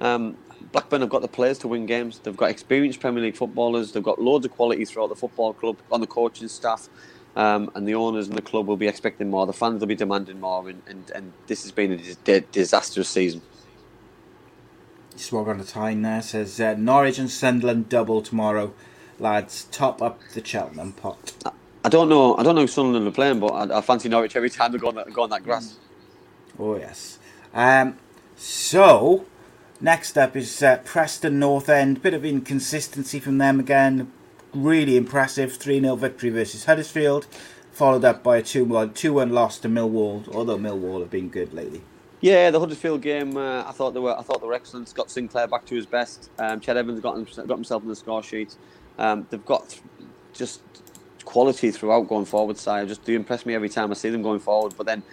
um, Blackburn have got the players to win games. They've got experienced Premier League footballers. They've got loads of quality throughout the football club, on the coaching staff, um, and the owners and the club will be expecting more. The fans will be demanding more, and, and, and this has been a disastrous season. Swag on the time there says uh, Norwich and Sunderland double tomorrow. Lads, top up the Cheltenham pot. I don't know. I don't know who Sunderland are playing, but I, I fancy Norwich every time they go on that, go on that grass. Oh, yes. Um, so, next up is uh, Preston North End. Bit of inconsistency from them again. Really impressive 3 0 victory versus Huddersfield. Followed up by a 2 1 loss to Millwall, although Millwall have been good lately. Yeah, the Huddersfield game. Uh, I thought they were. I thought they were excellent. Got Sinclair back to his best. Um, Ched Evans got him, got himself on the score sheet. Um, they've got just quality throughout going forward. Side just do impress me every time I see them going forward. But then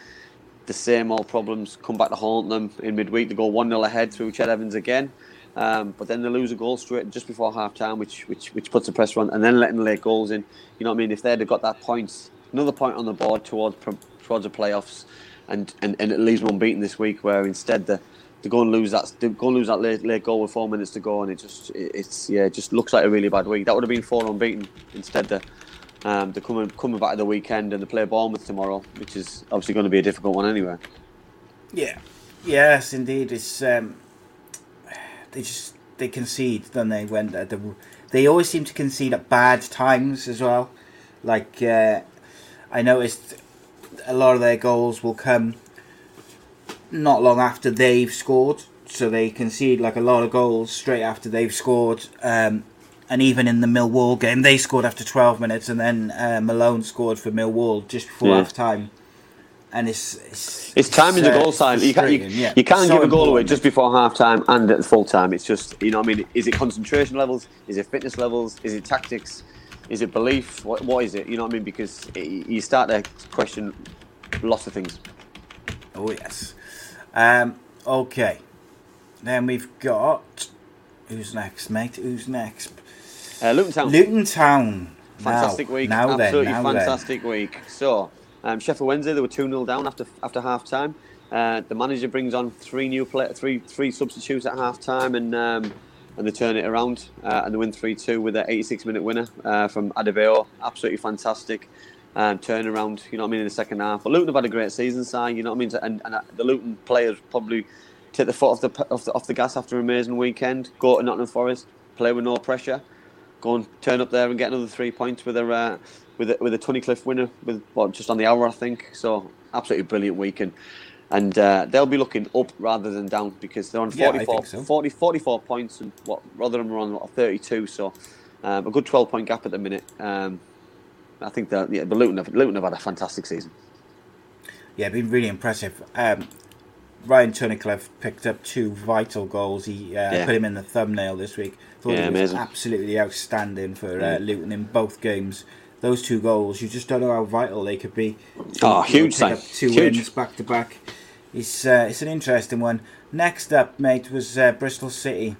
the same old problems come back to haunt them in midweek. They go one 0 ahead through Ched Evans again. Um, but then they lose a goal straight just before half time, which, which which puts the pressure on, and then letting late goals in. You know what I mean? If they'd have got that point, another point on the board towards towards the playoffs, and, and, and it leaves them unbeaten this week, where instead they they go and lose that they go and lose that late, late goal with four minutes to go, and it just it, it's yeah, it just looks like a really bad week. That would have been four unbeaten instead. Um, they're coming coming back to the weekend and they play Bournemouth tomorrow, which is obviously going to be a difficult one anyway. Yeah. Yes, indeed. It's um, they just they concede, don't they? When the, the they always seem to concede at bad times as well. Like uh, I noticed, a lot of their goals will come not long after they've scored, so they concede like a lot of goals straight after they've scored. Um, and even in the Millwall game, they scored after 12 minutes, and then uh, Malone scored for Millwall just before Yeah. half time. And it's it's, It's timing the uh, goal sign. You can't, you, yeah. you can't So give a goal away just before half time and at full time. It's just, you know I mean? Is it concentration levels? Is it fitness levels? Is it tactics? Is it belief? What, what is it? You know what I mean? Because it, you start to question lots of things. Oh yes. Um, okay. Then we've got who's next, mate? Who's next? Uh, Luton Town. Luton Town. Fantastic now, week. Now Absolutely then, fantastic week. So, um, Sheffield Wednesday, they were 2 0 down after after half time. Uh, the manager brings on three new play, three three substitutes at half time, and um, and they turn it around uh, and they win 3 2 with an 86 minute winner uh, from Adebayo. Absolutely fantastic um, turnaround, you know what I mean, in the second half. But Luton have had a great season, side, you know what I mean? And, and uh, the Luton players probably take the foot off the, off the, off the gas after an amazing weekend, go to Nottingham Forest, play with no pressure, go and turn up there and get another three points with a, uh, with a, with a Tunnicliffe winner, with what, just on the hour, I think. So, absolutely brilliant weekend and uh, they'll be looking up rather than down because they're on Yeah, 44, think so. 40, 44 points and what Rotherham are on what, 32 so um, a good 12 point gap at the minute um, I think that yeah, but Luton have, Luton have had a fantastic season Yeah, been really impressive. Um, Ryan Tunnicliffe picked up two vital goals. He uh, Yeah. put him in the thumbnail this week. Thought Yeah, it was amazing. absolutely outstanding for uh, Luton in both games. Those two goals, you just don't know how vital they could be. Oh, You huge sign. Two Huge. wins back to back. It's uh, it's an interesting one. Next up, mate, was uh, Bristol City.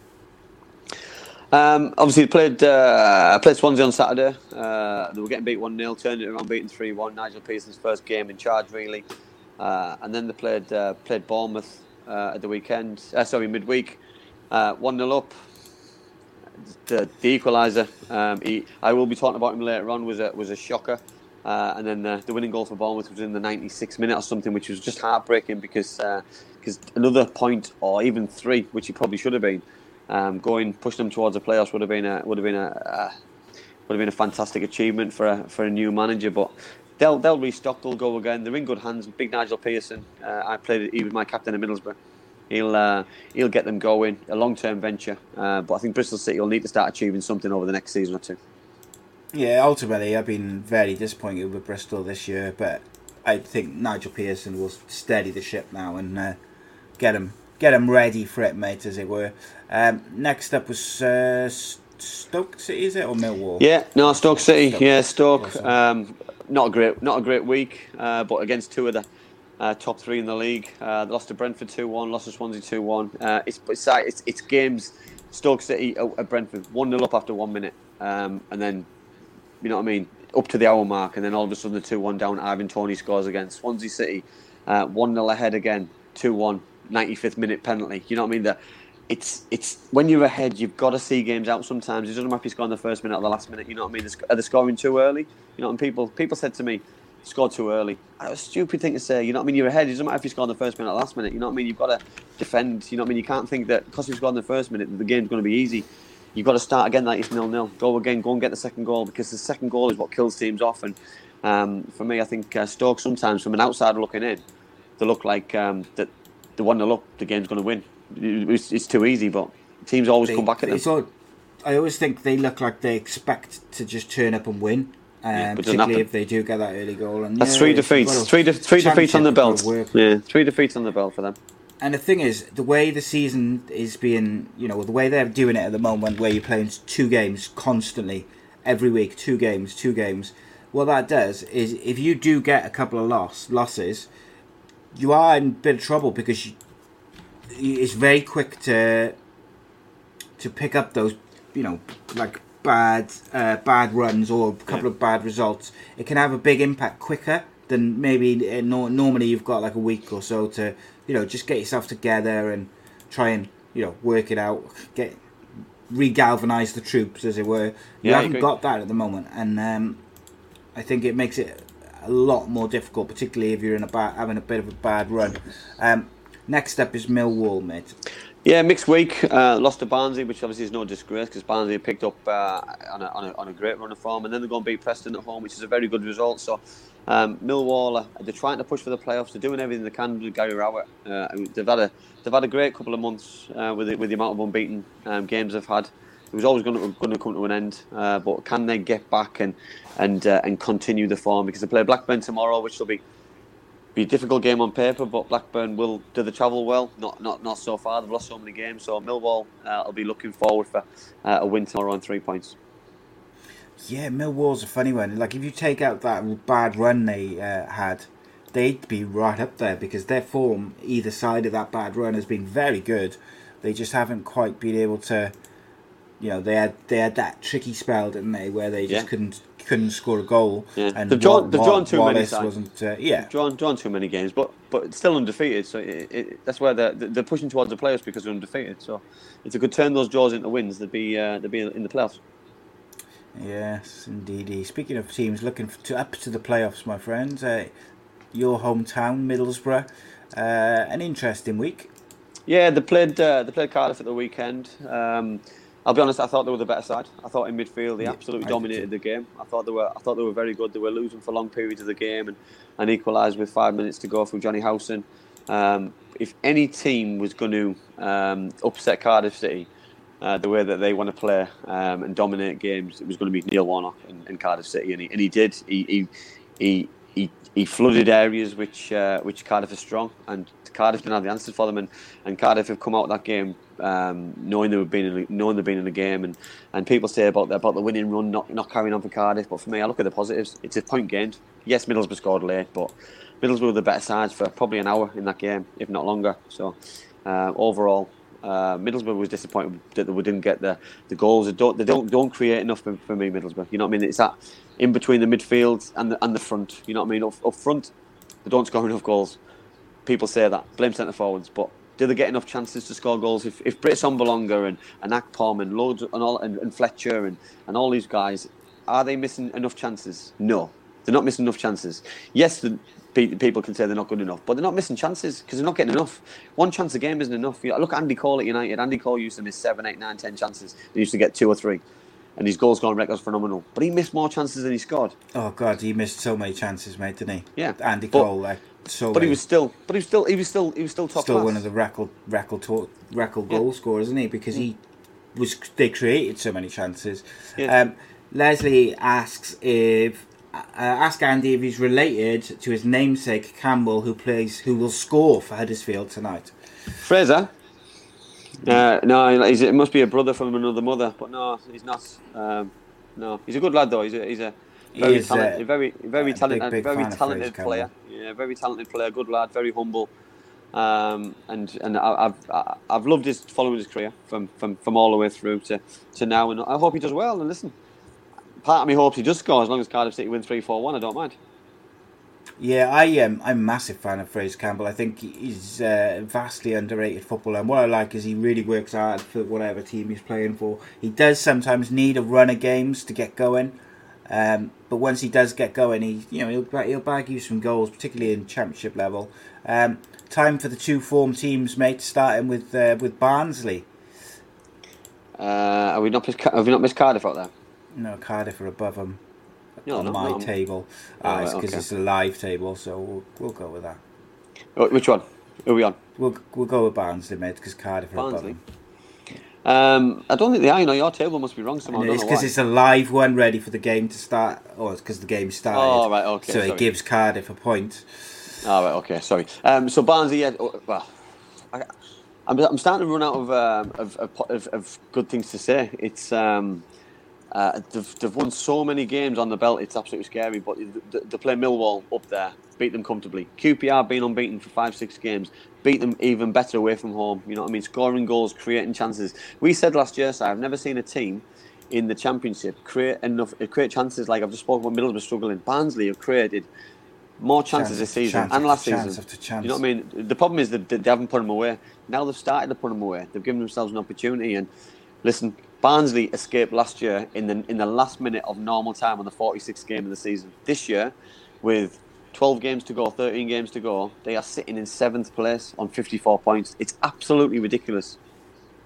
Um, obviously, played uh, played Swansea on Saturday. Uh, they were getting beat one 0 turned it around, beaten three one. Nigel Pearson's first game in charge, really. Uh, and then they played uh, played Bournemouth uh, at the weekend. Uh, sorry, midweek, one 0 up. The, the equaliser. Um, I will be talking about him later on. Was a was a shocker. Uh, and then the, the winning goal for Bournemouth was in the 96th minute or something, which was just heartbreaking because because another point or even three, which he probably should have been, um, going pushing them towards the playoffs would have been a would have been a uh, would have been a fantastic achievement for a for a new manager. But they'll they'll restock. They'll go again. They're in good hands. Big Nigel Pearson. Uh, I played. He was my captain at Middlesbrough. He'll uh, he'll get them going. A long term venture. Uh, but I think Bristol City will need to start achieving something over the next season or two. Yeah, ultimately, I've been very disappointed with Bristol this year, but I think Nigel Pearson will steady the ship now and uh, get them get him ready for it, mate, as it were. Um, next up was uh, Stoke City, is it or Millwall? Yeah, no, Stoke City. Stoke. Yeah, Stoke. Um, not a great, not a great week, uh, but against two of the uh, top three in the league, uh, they lost to Brentford two one, lost to Swansea two one. Uh, it's, it's it's games. Stoke City at Brentford one 0 up after one minute, um, and then you know what I mean, up to the hour mark, and then all of a sudden the two one down. Ivan Toney scores again. Swansea City one 0 ahead again, 2-1, 95th minute penalty. You know what I mean? It's it's when you're ahead, you've got to see games out. Sometimes it doesn't matter if you score in the first minute or the last minute. You know what I mean? Are they scoring too early? You know, and people people said to me, scored too early. That was a stupid thing to say. You know what I mean? You're ahead. It doesn't matter if you score in the first minute or the last minute. You know what I mean? You've got to defend. You know what I mean? You can't think that because you scored in the first minute, the game's going to be easy. You've got to start again like it's nil nil. Go again. Go and get the second goal because the second goal is what kills teams off. And um, for me, I think uh, Stoke sometimes, from an outsider looking in, they look like um, that the one 0 up, the game's going to win. It's, it's too easy, but teams always They- come back at them. I always think they look like they expect to just turn up and win. Um, Yeah, but it doesn't particularly if they do get that early goal. And That's yeah, three defeats. Three, de- three defeats on the belt. got to work. Yeah, three defeats on the belt for them. And the thing is, the way the season is being, you know, the way they're doing it at the moment, where you're playing two games constantly, every week, two games, two games. What that does is, if you do get a couple of loss losses, you are in a bit of trouble because you, it's very quick to to pick up those, you know, like bad uh, bad runs or a couple Yeah. of bad results. It can have a big impact quicker than maybe uh, no, normally you've got like a week or so to, you know, just get yourself together and try and you know work it out, get re-galvanize the troops as it were. You Yeah, haven't got that at the moment, and um, I think it makes it a lot more difficult, particularly if you're in a bad, having a bit of a bad run. Um, next up is Millwall, mate. Yeah, mixed week. Uh, lost to Barnsley, which obviously is no disgrace because Barnsley picked up uh, on, a, on, a, on a great run of form, and then they're going to beat Preston at home, which is a very good result. So, um, Millwall, uh, they're trying to push for the playoffs. They're doing everything they can with Gary Rowett. Uh, they've had a they've had a great couple of months uh, with the, with the amount of unbeaten um, games they've had. It was always going to, come to an end, uh, but can they get back and and and continue the form? Because they play Blackburn tomorrow, which will be be a difficult game on paper, but Blackburn will do the travel well. Not not not so far. They've lost so many games, so Millwall uh, will be looking forward for uh, a win tomorrow on three points. Yeah, Millwall's a funny one. Like if you take out that bad run they uh, had, they'd be right up there because their form either side of that bad run has been very good. They just haven't quite been able to. You know, they had they had that tricky spell, didn't they, where they just Yeah. couldn't couldn't score a goal. Yeah. And They've drawn- they've drawn too many Wallace sides. wasn't. Uh, yeah, drawn drawn too many games, but but still undefeated. So it, it, that's where they're they're pushing towards the playoffs because they're undefeated. So if they could turn those draws into wins, they'd be uh, they'd be in the playoffs. yes, indeed. Speaking of teams looking to up to the playoffs, my friends, uh, your hometown, Middlesbrough, uh, an interesting week. Yeah, they played uh, they played Cardiff at the weekend. Um, I'll be honest, I thought they were the better side. I thought in midfield they Yeah, absolutely dominated the game. I thought they were I thought they were very good. They were losing for long periods of the game and, and equalised with five minutes to go through Jonny Howson. Um, if any team was going to um, upset Cardiff City uh, the way that they want to play um, and dominate games, it was going to be Neil Warnock and, and Cardiff City, and he, and he did. He he, he he flooded areas which uh, which Cardiff are strong, and Cardiff didn't have the answers for them, and, and Cardiff have come out of that game um, knowing they were being in, knowing they've been in the game, and, and people say about the, about the winning run not not carrying on for Cardiff, but for me, I look at the positives. It's a point gained. Yes, Middlesbrough scored late, but Middlesbrough were the better sides for probably an hour in that game, if not longer. So uh, overall. Uh, Middlesbrough was disappointed that they didn't get the, the goals. They don't they don't don't create enough for, me. Middlesbrough, you know what I mean? It's that in between the midfield and the and the front. You know what I mean? Up, up front, they don't score enough goals. People say that blame centre forwards, but do they get enough chances to score goals? If if Britt Assombalonga and and Akpom and loads and all and, and Fletcher and, and all these guys, are they missing enough chances? No, they're not missing enough chances. Yes, the, people can say they're not good enough, but they're not missing chances because they're not getting enough. One chance a game isn't enough. You know, look at Andy Cole at United. Andy Cole used to miss seven, eight, nine, ten chances. He used to get two or three, and his goal scoring record's phenomenal. But he missed more chances than he scored. Oh God, he missed so many chances, mate, didn't he? Yeah, Andy but- Cole, like so. But he was still, but he was still, he was still, he was still top still class. one of the record record to- record Yeah. goal scorers, isn't he? Because he was they created so many chances. Yeah. Um, Leslie asks if uh, ask Andy if he's related to his namesake Campbell, who plays who will score for Huddersfield tonight. Fraizer. Uh, no, he's, it must be a brother from another mother, but no, he's not. Um, no, he's a good lad though. He's a, he's a He very is, talented, uh, very very a talented, big, big very talented Fraizer player. Yeah, very talented player, good lad, very humble. Um, and and I- I've I've loved his following his career from, from, from all the way through to, to now, and I hope he does well. And listen, part of me hopes he does score as long as Cardiff City win three four one. I don't mind. Yeah, I am. I'm a massive fan of Fraizer Campbell. I think he's a vastly underrated footballer. And what I like is he really works hard for whatever team he's playing for. He does sometimes need a run of games to get going, um, but once he does get going, he you know he'll he'll bag you some goals, particularly in Championship level. Um, time for the two form teams, mate. Starting with uh, with Barnsley. Uh, are we not have we not missed Cardiff out there? No, Cardiff are above them No, on no, my no. table. Oh, Uh, it's because okay. it's a live table, so we'll, we'll go with that. Oh, Which one? Who are we on? We'll we'll go with Barnsley, mate, because Cardiff are above Barnsley. them. Um, I don't think they are. You know, your table must be wrong somehow. I It's because it's a live one ready for the game to start, or it's because the game started. Oh, right, okay, So sorry. it gives Cardiff a point. Oh, right, okay, sorry. Um, so Barnsley, yeah, oh, well, I, I'm, I'm starting to run out of, um, of, of, of, of good things to say. It's um, uh, they've, they've won so many games on the belt. It's absolutely scary. But they, they play Millwall up there, beat them comfortably. QPR being unbeaten for five, six games, beat them even better away from home. You know what I mean? Scoring goals, creating chances. We said last year, Si, I've never seen a team in the championship create enough, create chances like I've just spoken about Middlesbrough struggling. Barnsley have created more chances Chance this season chance and last chance season. You know what I mean? The problem is that they haven't put them away. Now they've started to put them away. They've given themselves an opportunity. And listen, Barnsley escaped last year in the in the last minute of normal time on the 46th game of the season. This year, with 12 games to go, 13 games to go, they are sitting in seventh place on 54 points. It's absolutely ridiculous.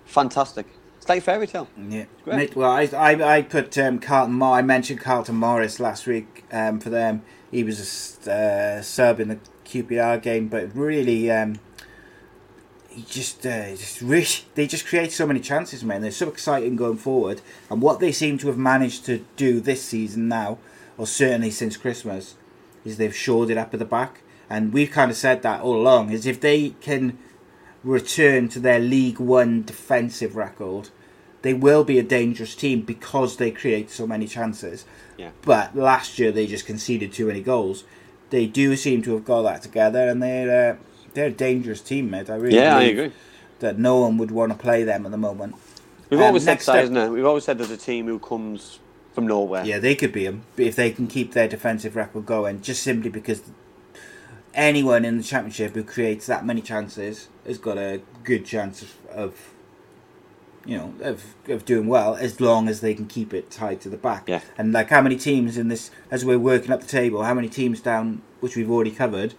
Fantastic. It's like fairy tale. Yeah. Mate, well, I, I, I put um, Carlton. I mentioned Carlton Morris last week um, for them. He was a uh, sub in the QPR game, but really, um, he just, uh, just really, they just create so many chances, man. They're so exciting going forward, and what they seem to have managed to do this season now, or certainly since Christmas, is they've shored it up at the back. And we've kind of said that all along. Is if they can return to their League One defensive record, they will be a dangerous team because they create so many chances. Yeah. But last year they just conceded too many goals. They do seem to have got that together, and they're uh, they're a dangerous team, mate. I really Yeah, I agree. that no one would want to play them at the moment. We've Um, always said, up- isn't it? We've always said there's a team who comes from nowhere. Yeah, they could be them if they can keep their defensive record going. Just simply because anyone in the championship who creates that many chances has got a good chance of, of you know, of, of doing well as long as they can keep it tied to the back. Yeah. And like how many teams in this, as we're working up the table, how many teams down, which we've already covered,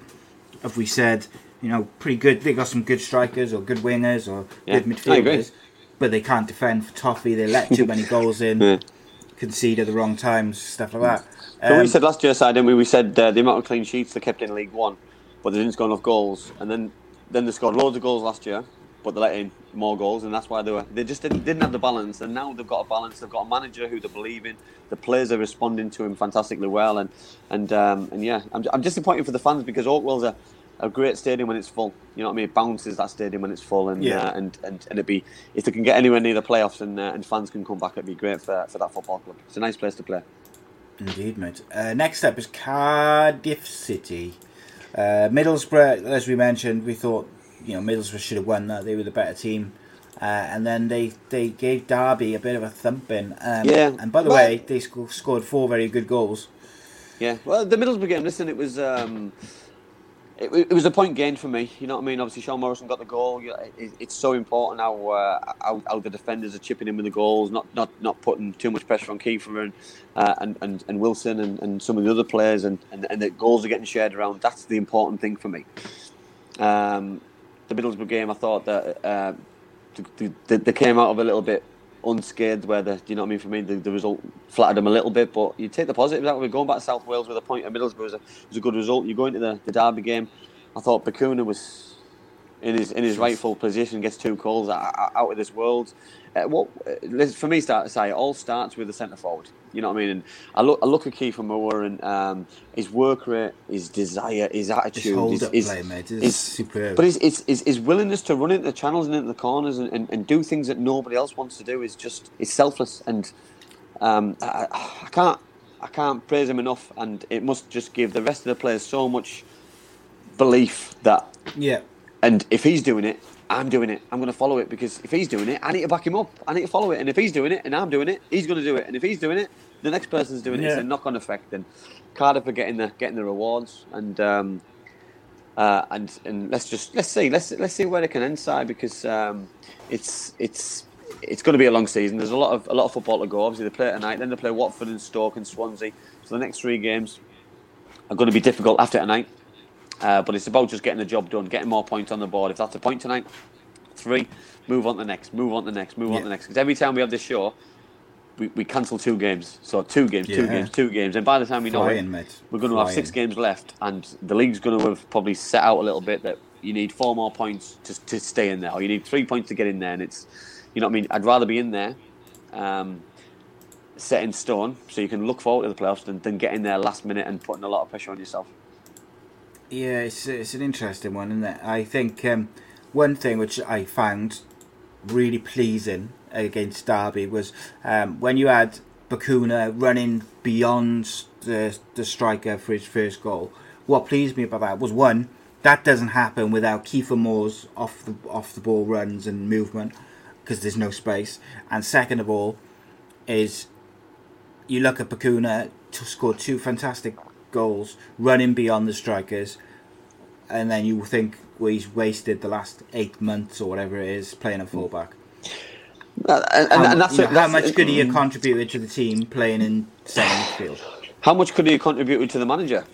have we said, you know, pretty good, they got some good strikers or good wingers or Yeah, good midfielders, but they can't defend for toffee, they let too many goals in, Yeah. concede at the wrong times, stuff like that. But Um, we said last year, side, didn't we? We said uh, the amount of clean sheets they kept in League One, but they didn't score enough goals. And then, then they scored loads of goals last year, but they let in more goals, and that's why they were. They just didn't, didn't have the balance. And now they've got a balance. They've got a manager who they believe in. The players are responding to him fantastically well, and and um, and yeah, I'm, I'm disappointed for the fans because Oakwell's a, a great stadium when it's full. You know what I mean? It bounces that stadium when it's full, and Yeah. uh, and, and and it'd be if they can get anywhere near the playoffs and uh, and fans can come back, it'd be great for for that football club. It's a nice place to play. Indeed, mate. Uh, next up is Cardiff City. Uh, Middlesbrough, as we mentioned, we thought you know Middlesbrough should have won that. They were the better team, uh, and then they, they gave Derby a bit of a thumping. Um, Yeah. And by the Well- way, they sc- scored four very good goals. Yeah, well, the Middlesbrough game. Listen, it was um, it, it was a point gained for me. You know what I mean? Obviously, Sean Morrison got the goal. It, it's so important how, uh, how how the defenders are chipping in with the goals, not not not putting too much pressure on Kieffer and uh, and, and and Wilson and, and some of the other players, and, and and the goals are getting shared around. That's the important thing for me. Um, the Middlesbrough game, I thought that uh, they, they came out of a little bit unscathed, where the you know what I mean. For me, the, the result flattered them a little bit, but you take the positives out. We're going back to South Wales with a point at Middlesbrough was a, was a good result. You go into the, the Derby game, I thought Bacuna was in his in his rightful position, gets two calls out, out of this world. Uh, what uh, for me, start to say, it all starts with the centre forward. You know what I mean? And I look I look at Kieffer Moore and um, his work rate, his desire, his attitude, His his, play, mate, is his- superb. But his, his, his, his willingness to run into the channels and into the corners and, and, and do things that nobody else wants to do is just is selfless. And um, I, I I can't I can't praise him enough. And it must just give the rest of the players so much belief that Yeah. and if he's doing it, I'm doing it. I'm going to follow it because if he's doing it, I need to back him up. I need to follow it. And if he's doing it and I'm doing it, he's going to do it. And if he's doing it, the next person's doing it. It's a knock-on effect. And Cardiff are getting the getting the rewards. And um, uh, and and let's just let's see let's let's see where they can end side because um, it's it's it's going to be a long season. There's a lot of a lot of football to go. Obviously, they play tonight. Then they play Watford and Stoke and Swansea. So the next three games are going to be difficult after tonight. Uh, but it's about just getting the job done, getting more points on the board. If that's a point tonight, three, move on to the next, move on to the next, move on to the next. Because every time we have this show, we, we cancel two games. So two games, two games, two games. And by the time we know it, mate. we're going to have six games left. And the league's going to have probably set out a little bit that you need four more points to, to stay in there, or you need three points to get in there. And it's, you know what I mean? I'd rather be in there. Um, set in stone so you can look forward to the playoffs than, than getting there last minute and putting a lot of pressure on yourself. Yeah, it's it's an interesting one, isn't it? I think um, one thing which I found really pleasing against Derby was um, when you had Bacuna running beyond the the striker for his first goal. What pleased me about that was one that doesn't happen without Kieffer Moore's off the off the ball runs and movement because there's no space. And second of all, is you look at Bacuna to score two fantastic goals, running beyond the strikers, and then you think well, he's wasted the last eight months or whatever it is playing a fullback. Uh, And, How, and, and that's, you know, it, how much good he have contributed to the team playing in centre field? How much could he have contributed to the manager?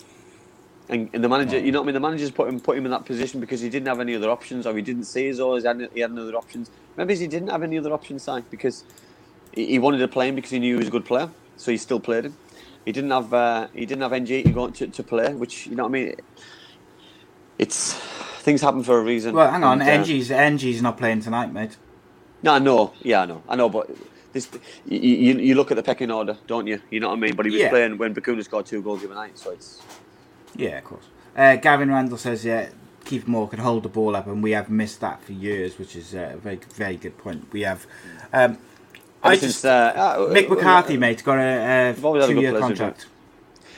And, and the manager, you know what I mean? The manager's put him put him in that position because he didn't have any other options, or he didn't see his or he had, he had no other options. Maybe he didn't have any other options, side because he, he wanted to play him because he knew he was a good player, so he still played him. He didn't have uh, he didn't have NG to go to, to play, which you know what I mean. It's things happen for a reason. Well, hang on, and, uh, NG's NG's not playing tonight, mate. No, I know. Yeah, I know. I know, but this you, you, you look at the pecking order, don't you? You know what I mean? But he was Yeah. playing when Bacuna scored two goals the other night, so it's Yeah, of course. Uh, Gavin Randall says, yeah, Kieffer Moore can hold the ball up, and we have missed that for years, which is uh, a very, very good point. We have. Um, I Ever just, uh, uh, Mick uh, McCarthy, mate, got a, a had a good two-year contract.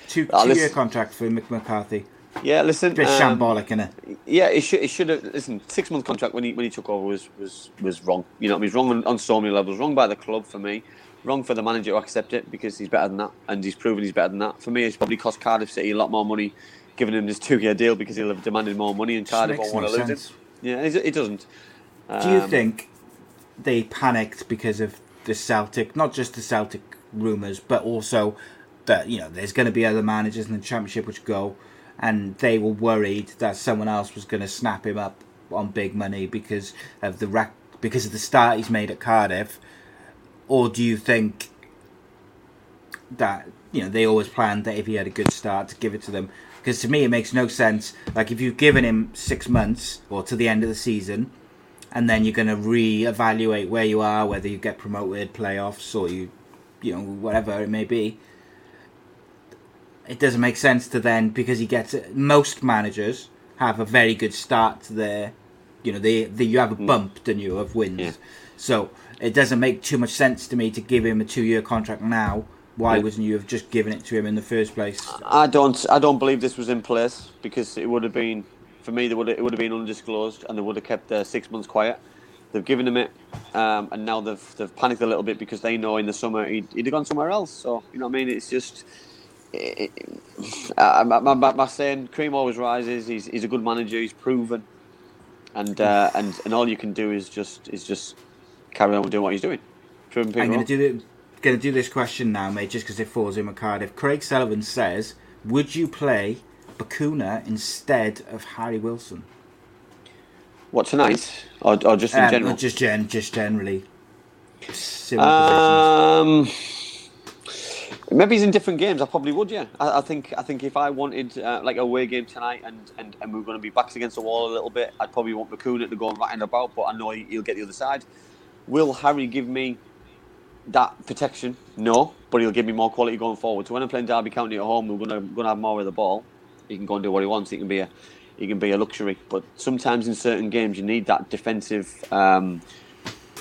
Two, Ah, two-year contract for Mick McCarthy. Yeah, listen. Bit um, shambolic, innit? Yeah, it should. It should have. Listen, six month contract when he when he took over was was was wrong. You know, what I mean? It was wrong on, on so many levels. Wrong by the club for me. Wrong for the manager to accept it because he's better than that, and he's proven he's better than that. For me, it's probably cost Cardiff City a lot more money, giving him this two-year deal because he'll have demanded more money, and Cardiff won't want to lose it. Yeah, it, it doesn't. Do you Um, think they panicked because of the Celtic, not just the Celtic rumours, but also that you know there's going to be other managers in the Championship which go, and they were worried that someone else was going to snap him up on big money because of the rec- because of the start he's made at Cardiff, or do you think that you know they always planned that if he had a good start to give it to them? Because to me it makes no sense. Like if you've given him six months or to the end of the season and then you're going to re-evaluate where you are, whether you get promoted, playoffs, or you, you know, whatever it may be. It doesn't make sense to then because he gets most managers have a very good start to their, you know, they, they you have a hmm. bump, don't you, of wins. Yeah. So it doesn't make too much sense to me to give him a two-year contract now. Why Yeah. wasn't you have just given it to him in the first place? I don't. I don't believe this was in place because it would have been for me. Would it would have been undisclosed, and they would have kept uh, six months quiet. They've given him it, um, and now they've they've panicked a little bit because they know in the summer he'd, he'd have gone somewhere else. So you know what I mean. It's just. It, uh, my, my, my- my saying, cream always rises. He's, he's a good manager. He's proven, and uh, and and all you can do is just is just carry on doing what he's doing. I'm going to do the, going to do this question now, mate, just because it falls in with Cardiff. Craig Sullivan says, "Would you play Bacuna instead of Harry Wilson?" what tonight, or, or just in Um, general? Just gen, just generally. Um, maybe he's in different games. I probably would. Yeah, I, I think. I think if I wanted uh, like a away game tonight, and, and, and we are going to be backs against the wall a little bit, I'd probably want Bacuna to go and ratting about. But I know he, he'll get the other side. Will Harry give me that protection? No, but he'll give me more quality going forward. So when I'm playing Derby County at home, we're going to going to have more of the ball. He can go and do what he wants. He can be a he can be a luxury. But sometimes in certain games, you need that defensive um,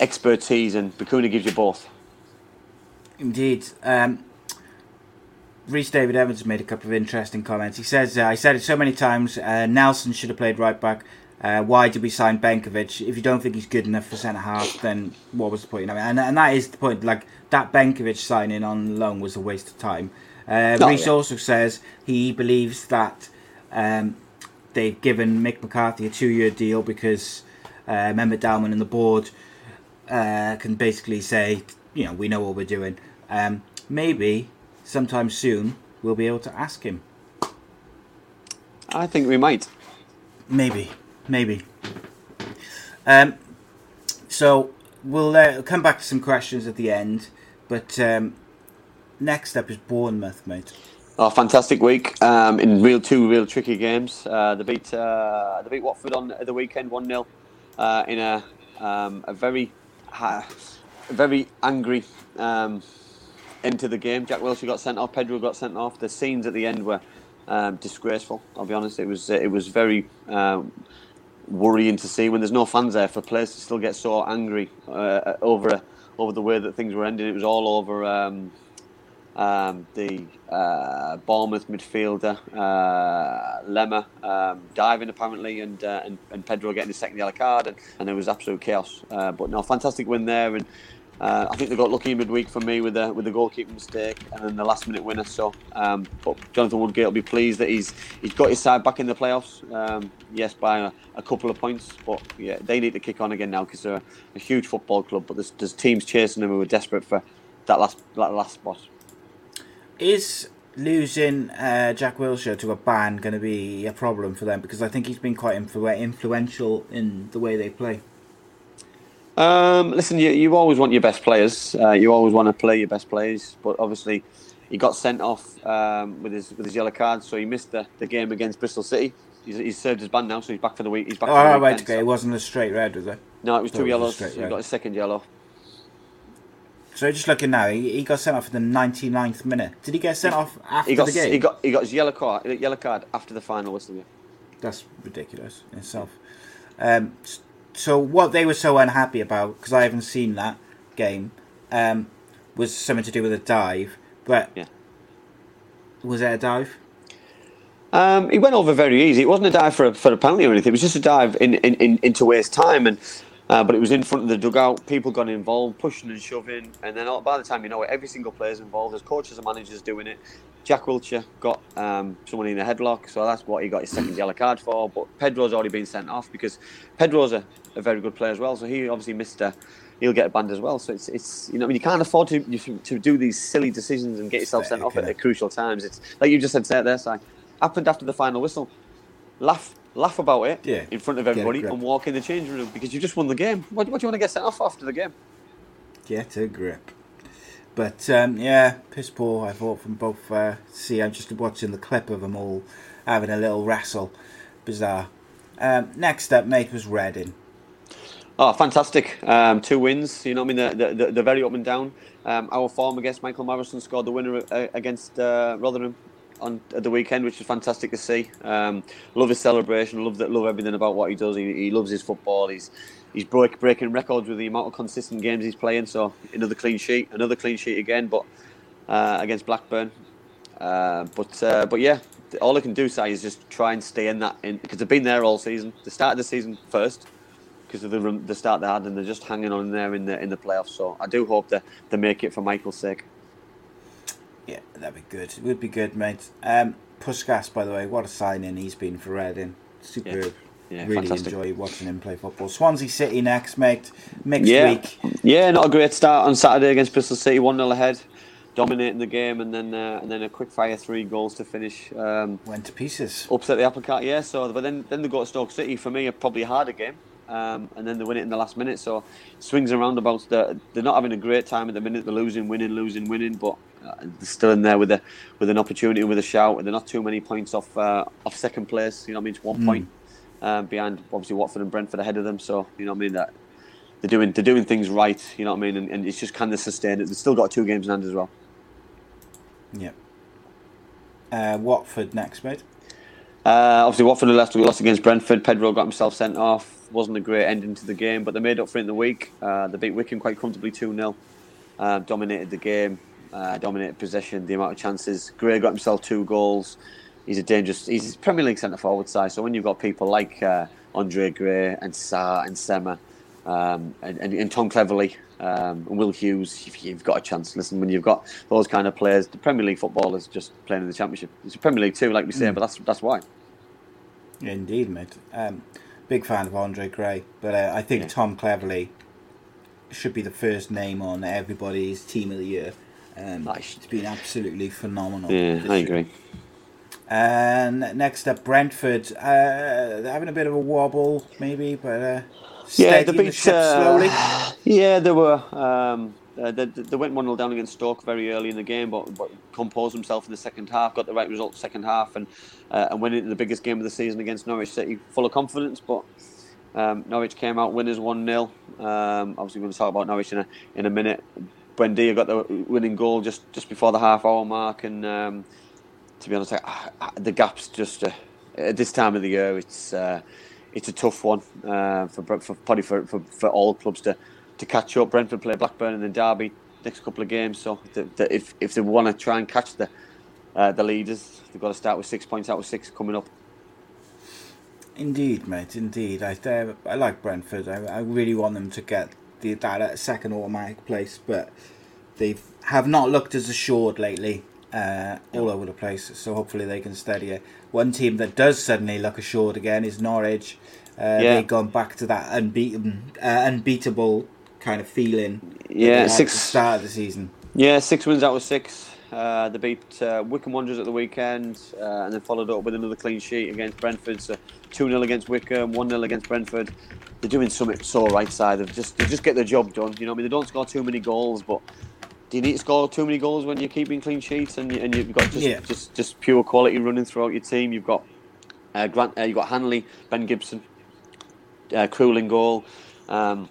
expertise, and Bacuna gives you both. Indeed. Um, Reese David Evans made a couple of interesting comments. He says, uh, I said it so many times, uh, Nelson should have played right back. Uh, why did we sign Benkovic? If you don't think he's good enough for centre half, then what was the point? I mean, and, and that is the point. Like, that Benkovic signing on loan was a waste of time. Uh, Oh, Reese yeah. also says he believes that um, they've given Mick McCarthy a two year deal because uh, Mehmet Dalman and the board uh, can basically say, you know, we know what we're doing. Um, maybe sometime soon we'll be able to ask him. I think we might. Maybe, maybe. Um, so we'll uh, come back to some questions at the end, but um, next up is Bournemouth, mate. Oh, fantastic week um, in real two real tricky games. Uh, they beat uh, they beat Watford on the weekend one 0 uh, in a um, a very very angry um, end to the game. Jack Wilshere got sent off. Pedro got sent off. The scenes at the end were um, disgraceful. I'll be honest. It was it was very. Um, worrying to see when there's no fans there for players to still get so angry uh, over over the way that things were ending. It was all over um, the uh, Bournemouth midfielder uh, Lerma um, diving apparently, and, uh, and and Pedro getting his second yellow card, and, and there was absolute chaos. Uh, but no, fantastic win there, and uh, I think they got lucky midweek for me with the with the goalkeeping mistake and then the last minute winner. So, um, but Jonathan Woodgate will be pleased that he's he's got his side back in the playoffs. Um, yes, by a, a couple of points, but yeah, they need to kick on again now because they're a, a huge football club. But there's, there's teams chasing them who are desperate for that last that last spot. Is losing uh, Jack Wilshere to a ban going to be a problem for them? Because I think he's been quite influ- influential in the way they play. Um, listen, you, you always want your best players. Uh, you always want to play your best players, but obviously he got sent off um, with his with his yellow card, so he missed the, the game against Bristol City. He's, he's served his ban now, so he's back for the week. He's back. Oh, for the right, weekend, okay. so- It wasn't a straight red, was it? No, it was Thought two it was yellows. So he got his second yellow. So just looking now, he, he got sent off in the 99th minute. Did he get sent off after He got the game? he got he got his yellow card yellow card after the final whistle. Yeah. That's ridiculous in itself. Um, so what they were so unhappy about, because I haven't seen that game, um, was something to do with a dive. But Yeah. was it a dive? Um, he went over very easy. It wasn't a dive for a, for a penalty or anything. It was just a dive in, in, in into waste time. And Uh, but it was in front of the dugout. People got involved, pushing and shoving, and then all, by the time you know it, every single player's involved. There's coaches and managers doing it. Jack Wilshere got um, someone in a headlock, so that's what he got his second yellow card for. But Pedro's already been sent off because Pedro's a, a very good player as well, so he obviously missed a. He'll get a band as well, so it's it's you know I mean you can't afford to you, to do these silly decisions and get yourself sent off at, at crucial times. It's like you just said there, Si. Happened after the final whistle. Laugh laugh about it Yeah, in front of everybody and walk in the changing room because you just won the game. What, what do you want to get sent off after the game? Get a grip. But um, yeah, piss poor. I thought from both. Uh, see, I'm just watching the clip of them all having a little wrestle. Bizarre. Um, next up, mate, was Reading. Oh, fantastic! Um, two wins. You know, what I mean, they're, they're, they're very up and down. Um, our form against Michael Morrison scored the winner uh, against uh, Rotherham on at the weekend, which was fantastic to see. Um, love his celebration. Love that. Love everything about what he does. He, he loves his football. He's he's break, breaking records with the amount of consistent games he's playing. So another clean sheet, another clean sheet again, but uh, against Blackburn. Uh, but uh, but yeah, all I can do say is just try and stay in that in because they've been there all season. They started the season first because of the the start they had, and they're just hanging on there in the in the playoffs. So I do hope that they make it for Michael's sake. Yeah, that'd be good. It would be good, mate. Um, Puscas, by the way, what a signing he's been for Reading. Superb. Yeah, really fantastic. enjoy watching him play football. Swansea City next, mate. Mixed Yeah, week. yeah, not a great start on Saturday against Bristol City, one 0 ahead, dominating the game, and then uh, and then a quick fire three goals to finish. Um, Went to pieces. upset the apple cart, yeah. So, but then then they go to Stoke City for me, a probably a harder game, um, and then they win it in the last minute. So, swings and roundabouts. They're, they're not having a great time at the minute. They're losing, winning, losing, winning, but uh, they're still in there with a with an opportunity, with a shout. And they're not too many points off uh, off second place. You know, what I mean, it's one point um, behind obviously Watford and Brentford ahead of them. So, you know, what I mean that. They're doing, they're doing things right, you know what I mean, and, and it's just kind of sustained. They've still got two games in hand as well. Yeah. Uh, Watford next, mate. Uh, obviously, Watford lost, lost against Brentford. Pedro got himself sent off. Wasn't a great ending to the game, but they made up for it in the week. Uh, they beat Wycombe quite comfortably 2 0. Uh, dominated the game, uh, dominated possession, the amount of chances. Gray got himself two goals. He's a dangerous. He's a Premier League centre forward side. So when you've got people like uh, Andre Gray and Sa and Sema um, and, and, and Tom Cleverley um, and Will Hughes, you've, you've got a chance. Listen, when you've got those kind of players, the Premier League football is just playing in the Championship. It's a Premier League too, like we say, but that's that's why. Indeed, mate. Um, big fan of Andre Gray, but uh, I think Tom Cleverley should be the first name on everybody's team of the year. Um, Nice. It's been absolutely phenomenal. Yeah, I year. agree. And next up, Brentford. Uh, they're having a bit of a wobble, maybe, but uh, Yeah, they the beat ship uh, slowly. Yeah, they were. Um, uh, they, they went one 0 down against Stoke very early in the game, but, but composed themselves in the second half. Got the right result second half, and uh, and went into the biggest game of the season against Norwich City, full of confidence. But um, Norwich came out winners one 0 um, Obviously, we're going to talk about Norwich in a in a minute. Buendia got the winning goal just, just before the half hour mark, and um, to be honest, I, I, the gaps just uh, at this time of the year, it's uh, it's a tough one uh, for, for probably for, for, for all clubs to, to catch up. Brentford play Blackburn and then Derby next couple of games, so the, the, if if they want to try and catch the uh, the leaders, they've got to start with six points out of six coming up. Indeed, mate. Indeed. I I like Brentford. I, I really want them to get the that second automatic place, but they have not looked as assured lately. Uh, all over the place. So hopefully they can steady it. One team that does suddenly look assured again is Norwich. Uh, Yeah. They've gone back to that unbeaten, uh, unbeatable kind of feeling. Yeah, six- at the start of the season. Yeah, six wins out of six. Uh, they beat uh, Wycombe Wanderers at the weekend uh, and then followed up with another clean sheet against Brentford. So 2 0 against Wycombe, 1 0 against Brentford. They're doing something so right side. Of just, they just get the job done. You know, what I mean, they don't score too many goals, but do you need to score too many goals when you're keeping clean sheets and, you, and you've got just, Yeah. just just pure quality running throughout your team? You've got uh, Grant, uh, you've got Hanley, Ben Gibson, uh, Krul in goal. Um,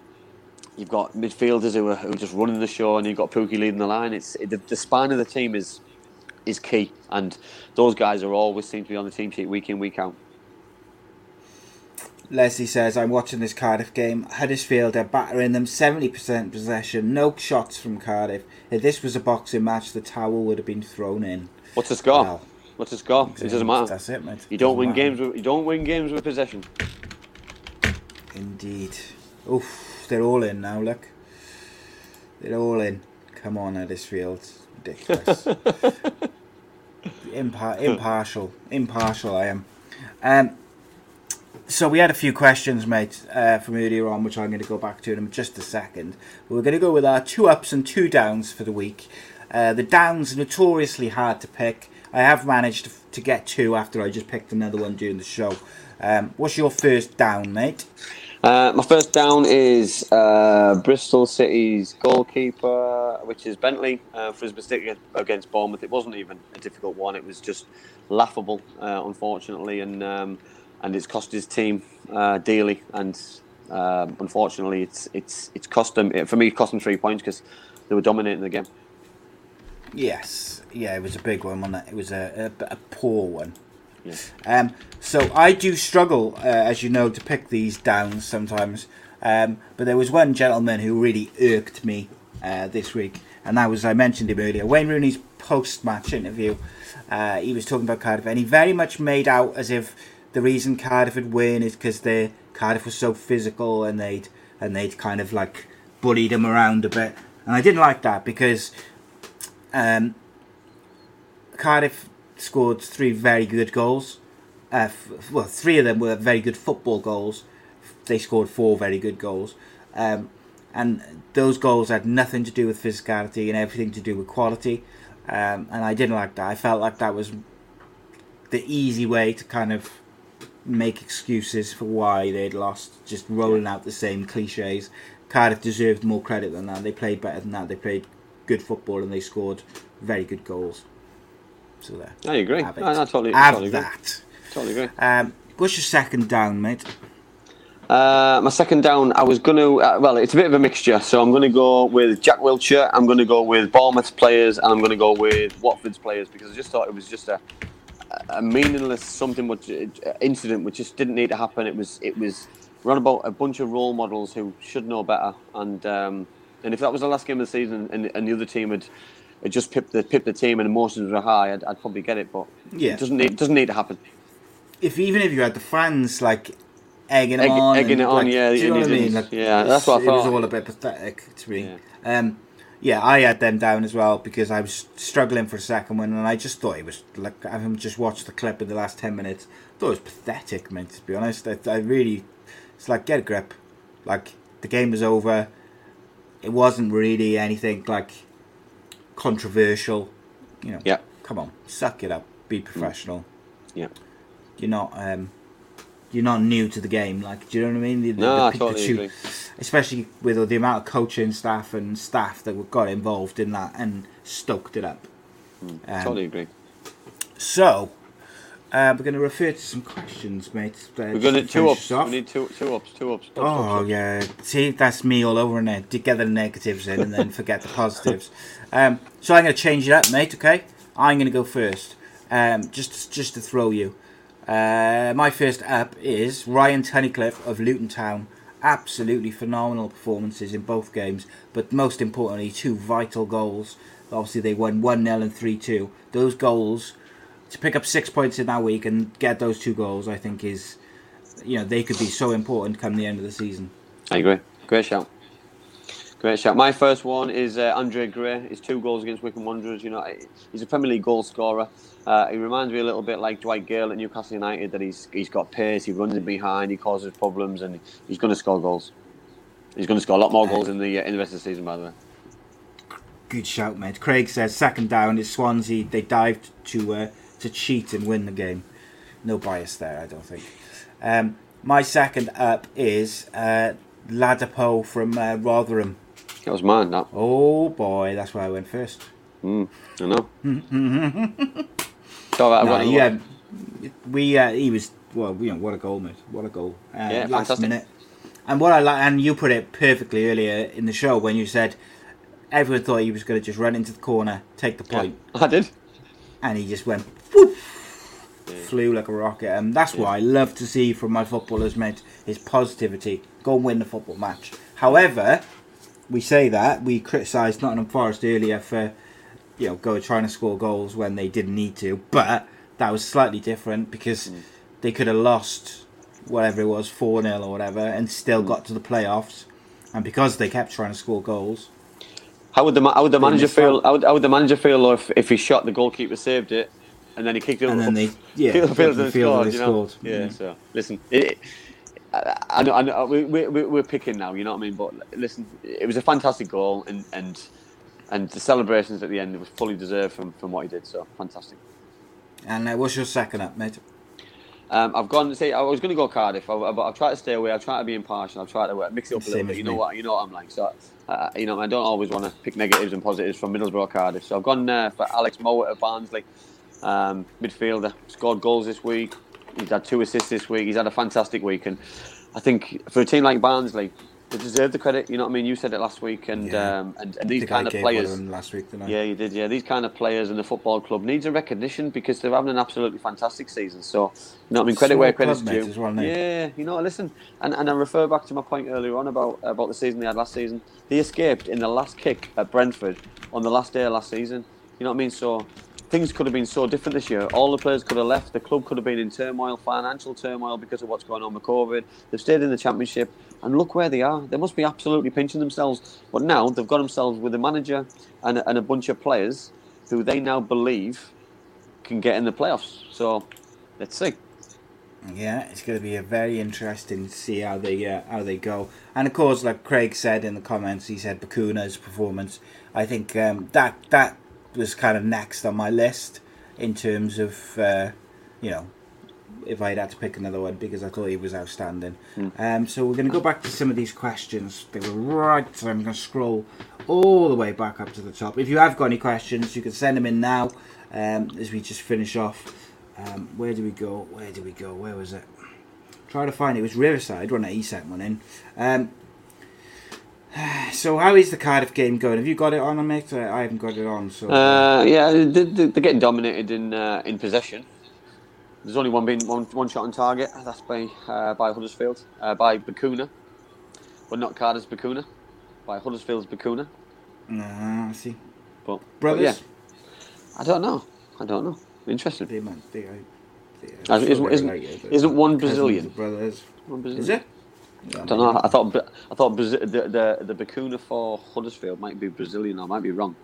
You've got midfielders who are, who are just running the show, and you've got Pukki leading the line. It's the, the spine of the team is is key, and those guys are always seem to be on the team sheet week in week out. Leslie says, I'm watching this Cardiff game. Huddersfield are battering them 70% possession, no shots from Cardiff. If this was a boxing match, the towel would have been thrown in. What's the score? Wow. What's the score? It doesn't matter. That's it, mate. You don't Doesn't win matter. games. With, you don't win games with possession. Indeed. Oof. They're all in now. Look, they're all in. Come on, this Huddersfield, ridiculous. Impar- impartial, impartial. I am. Um, so we had a few questions, mate, uh, from earlier on, which I'm going to go back to in just a second. But we're going to go with our two ups and two downs for the week. Uh, the downs notoriously hard to pick. I have managed to, to get two after I just picked another one during the show. Um, what's your first down, mate? Uh, my first down is uh, Bristol City's goalkeeper, which is Bentley, uh, for his mistake against Bournemouth. It wasn't even a difficult one; it was just laughable, uh, unfortunately, and um, and it's cost his team uh, dearly. And um unfortunately, it's it's it's cost them for me. It cost them three points because they were dominating the game. Yes, yeah, it was a big one, wasn't it? It was a, a, a poor one. Yeah. Um, so I do struggle, uh, as you know, to pick these downs sometimes. Um, but there was one gentleman who really irked me uh, this week, and that was I mentioned him earlier. Wayne Rooney's post-match interview. Uh, he was talking about Cardiff, and he very much made out as if the reason Cardiff had won is because their Cardiff was so physical and they'd and they'd kind of like bullied him around a bit. And I didn't like that because um, Cardiff scored three very good goals. Uh, f- well, three of them were very good football goals. They scored four very good goals. Um, and those goals had nothing to do with physicality and everything to do with quality. Um, and I didn't like that. I felt like that was the easy way to kind of make excuses for why they'd lost, just rolling out the same cliches. Cardiff deserved more credit than that. They played better than that. They played good football and they scored very good goals. So there. I agree. Have it. I, I totally, Have totally agree. that. Totally agree. Um, what's your second down, mate? Uh, my second down, I was going to, uh, well, it's a bit of a mixture. So I'm going to go with Jack Wilshere, I'm going to go with Bournemouth's players, and I'm going to go with Watford's players because I just thought it was just a, a meaningless something, which uh, incident which just didn't need to happen. It was, it was run about a bunch of role models who should know better. And um, and if that was the last game of the season and, and the other team had, had just pipped the pipped the team and emotions were high, I'd, I'd probably get it. But Yeah. it doesn't need, doesnme need to happen. If even if you had the fans like egging Egg- on, egging and, it on, like, yeah, do you know what I mean? Like, Yeah, that's what I thought. It was all a bit pathetic to me. Yeah. Um, yeah, I had them down as well because I was struggling for a second one, and I just thought it was like having just watched the clip in the last ten minutes. I thought it was pathetic, man. To be honest, I, I really, it's like get a grip. Like the game was over. It wasn't really anything like controversial. You know. Yeah. Come on, suck it up. Be professional. Yeah. You're not. Um, you're not new to the game. Like, do you know what I mean? The, the- No, the I totally agree. Especially with all the amount of coaching staff and staff that got involved in that and stoked it up. Um, Totally agree. So, uh, we're going to refer to some questions, mate. Uh, We're going to to two ups. us off. We need two, two ups, two ups. ups, Oh ups, ups. yeah, see that's me all over in there. To get the negatives in and then forget the positives. Um, so I'm going to change it up, mate. Okay, I'm going to go first. Um, just just to throw you. Uh, my first up is Ryan Tunnicliffe of Luton Town. Absolutely phenomenal performances in both games, but most importantly, two vital goals. Obviously, they won 1 0 and 3 2. Those goals, to pick up six points in that week and get those two goals, I think is, you know, they could be so important come the end of the season. I agree. Great shout. Great shout. My first one is uh, Andre Gray. His two goals against Wycombe Wanderers. You know, he's a Premier League goal scorer. Uh, he reminds me a little bit like Dwight Gayle at Newcastle United. That he's he's got pace. He runs in behind. He causes problems, and he's going to score goals. He's going to score a lot more goals in the uh, in the rest of the season. By the way. Good shout, mate. Craig says second down is Swansea. They dived to uh, to cheat and win the game. No bias there, I don't think. Um, my second up is uh, Ladapo from uh, Rotherham. That was mine. That. Oh boy, that's why I went first. Mm, I know. so got No, yeah, we uh, he was well, you know, what a goal, mate. What a goal. Uh, Yeah, last fantastic. minute. And what I like, and you put it perfectly earlier in the show when you said everyone thought he was going to just run into the corner, take the Yeah, point. I did. and he just went whoop, flew like a rocket. And that's what I love to see from my footballers, mate, is positivity. Go and win the football match. However, we say that we criticised Nottingham Forest earlier for you know go trying to score goals when they didn't need to, but that was slightly different because mm. they could have lost whatever it was four 0 or whatever and still mm. got to the playoffs. and because they kept trying to score goals, How would the how would the manager feel? How would, how would the manager feel if if he shot the goalkeeper saved it, and then he kicked it And then they- yeah, the field and scored, you know? scored. Yeah. Mm. So listen, it, I, know, I know we, we, we- we're picking now. You know what I mean? But listen, it was a fantastic goal, and and and the celebrations at the end was fully deserved from from what he did. So fantastic. and uh, what's your second up, mate? Um, I've gone. Say I was going to go Cardiff, I- but I've tried to stay away. I've tried to be impartial. I've tried to uh, mix it up a little bit. You know me. what? You know what I'm like. So, uh, you know, I don't always want to pick negatives and positives from Middlesbrough, Cardiff. So I've gone uh, for Alex Mowatt at Barnsley, um, midfielder. Scored goals this week. He's had two assists this week. He's had a fantastic week, and I think for a team like Barnsley, they deserve the credit. You know what I mean? You said it last week, and Yeah. um, and, and these think I kind of players. them last week? Yeah, you did. Yeah, these kind of players in the football club needs a recognition because they're having an absolutely fantastic season. So, you know, what I mean, credit Small where credit's due. well, yeah, you know, listen, and and I refer back to my point earlier on about about the season they had last season. They escaped in the last kick at Brentford on the last day of last season. You know what I mean? So. Things could have been so different this year. All the players could have left. The club could have been in turmoil, financial turmoil because of what's going on with COVID. They've stayed in the championship, and look where they are. They must be absolutely pinching themselves. But now they've got themselves with a manager and a, and a bunch of players who they now believe can get in the playoffs. So let's see. Yeah, it's going to be a very interesting to see how they uh, how they go. And of course, like Craig said in the comments, he said Bacuna's performance. I think um, that that was kind of next on my list in terms of uh, you know if I'd had to pick another one because I thought he was outstanding. Um, so we're going to go back to some of these questions. They were right. So I'm going to scroll all the way back up to the top. If you have got any questions, you can send them in now um, as we just finish off. Um, where do we go? Where do we go? Where was it? Try to find it. It was Riverside, wasn't it? He sent one in. So how is the Cardiff game going? Have you got it on, mate? Uh, I haven't got it on. So Uh, yeah, they- they- they're getting dominated in uh, in possession. There's only one being one, one shot on target. That's by uh, by Huddersfield, uh, by Bacuna, but not Cardiff's Bacuna, by Huddersfield's Bacuna. uh, I see. But but Brothers, yeah, I don't know. I don't know. Interesting. they might. They, they, Uh, isn't- isn't- like but isn't one Brazilian? Brothers. One Brazilian. Is it? I don't know. I thought I thought Brazil, the, the the Bacuna for Huddersfield might be Brazilian. I might be wrong.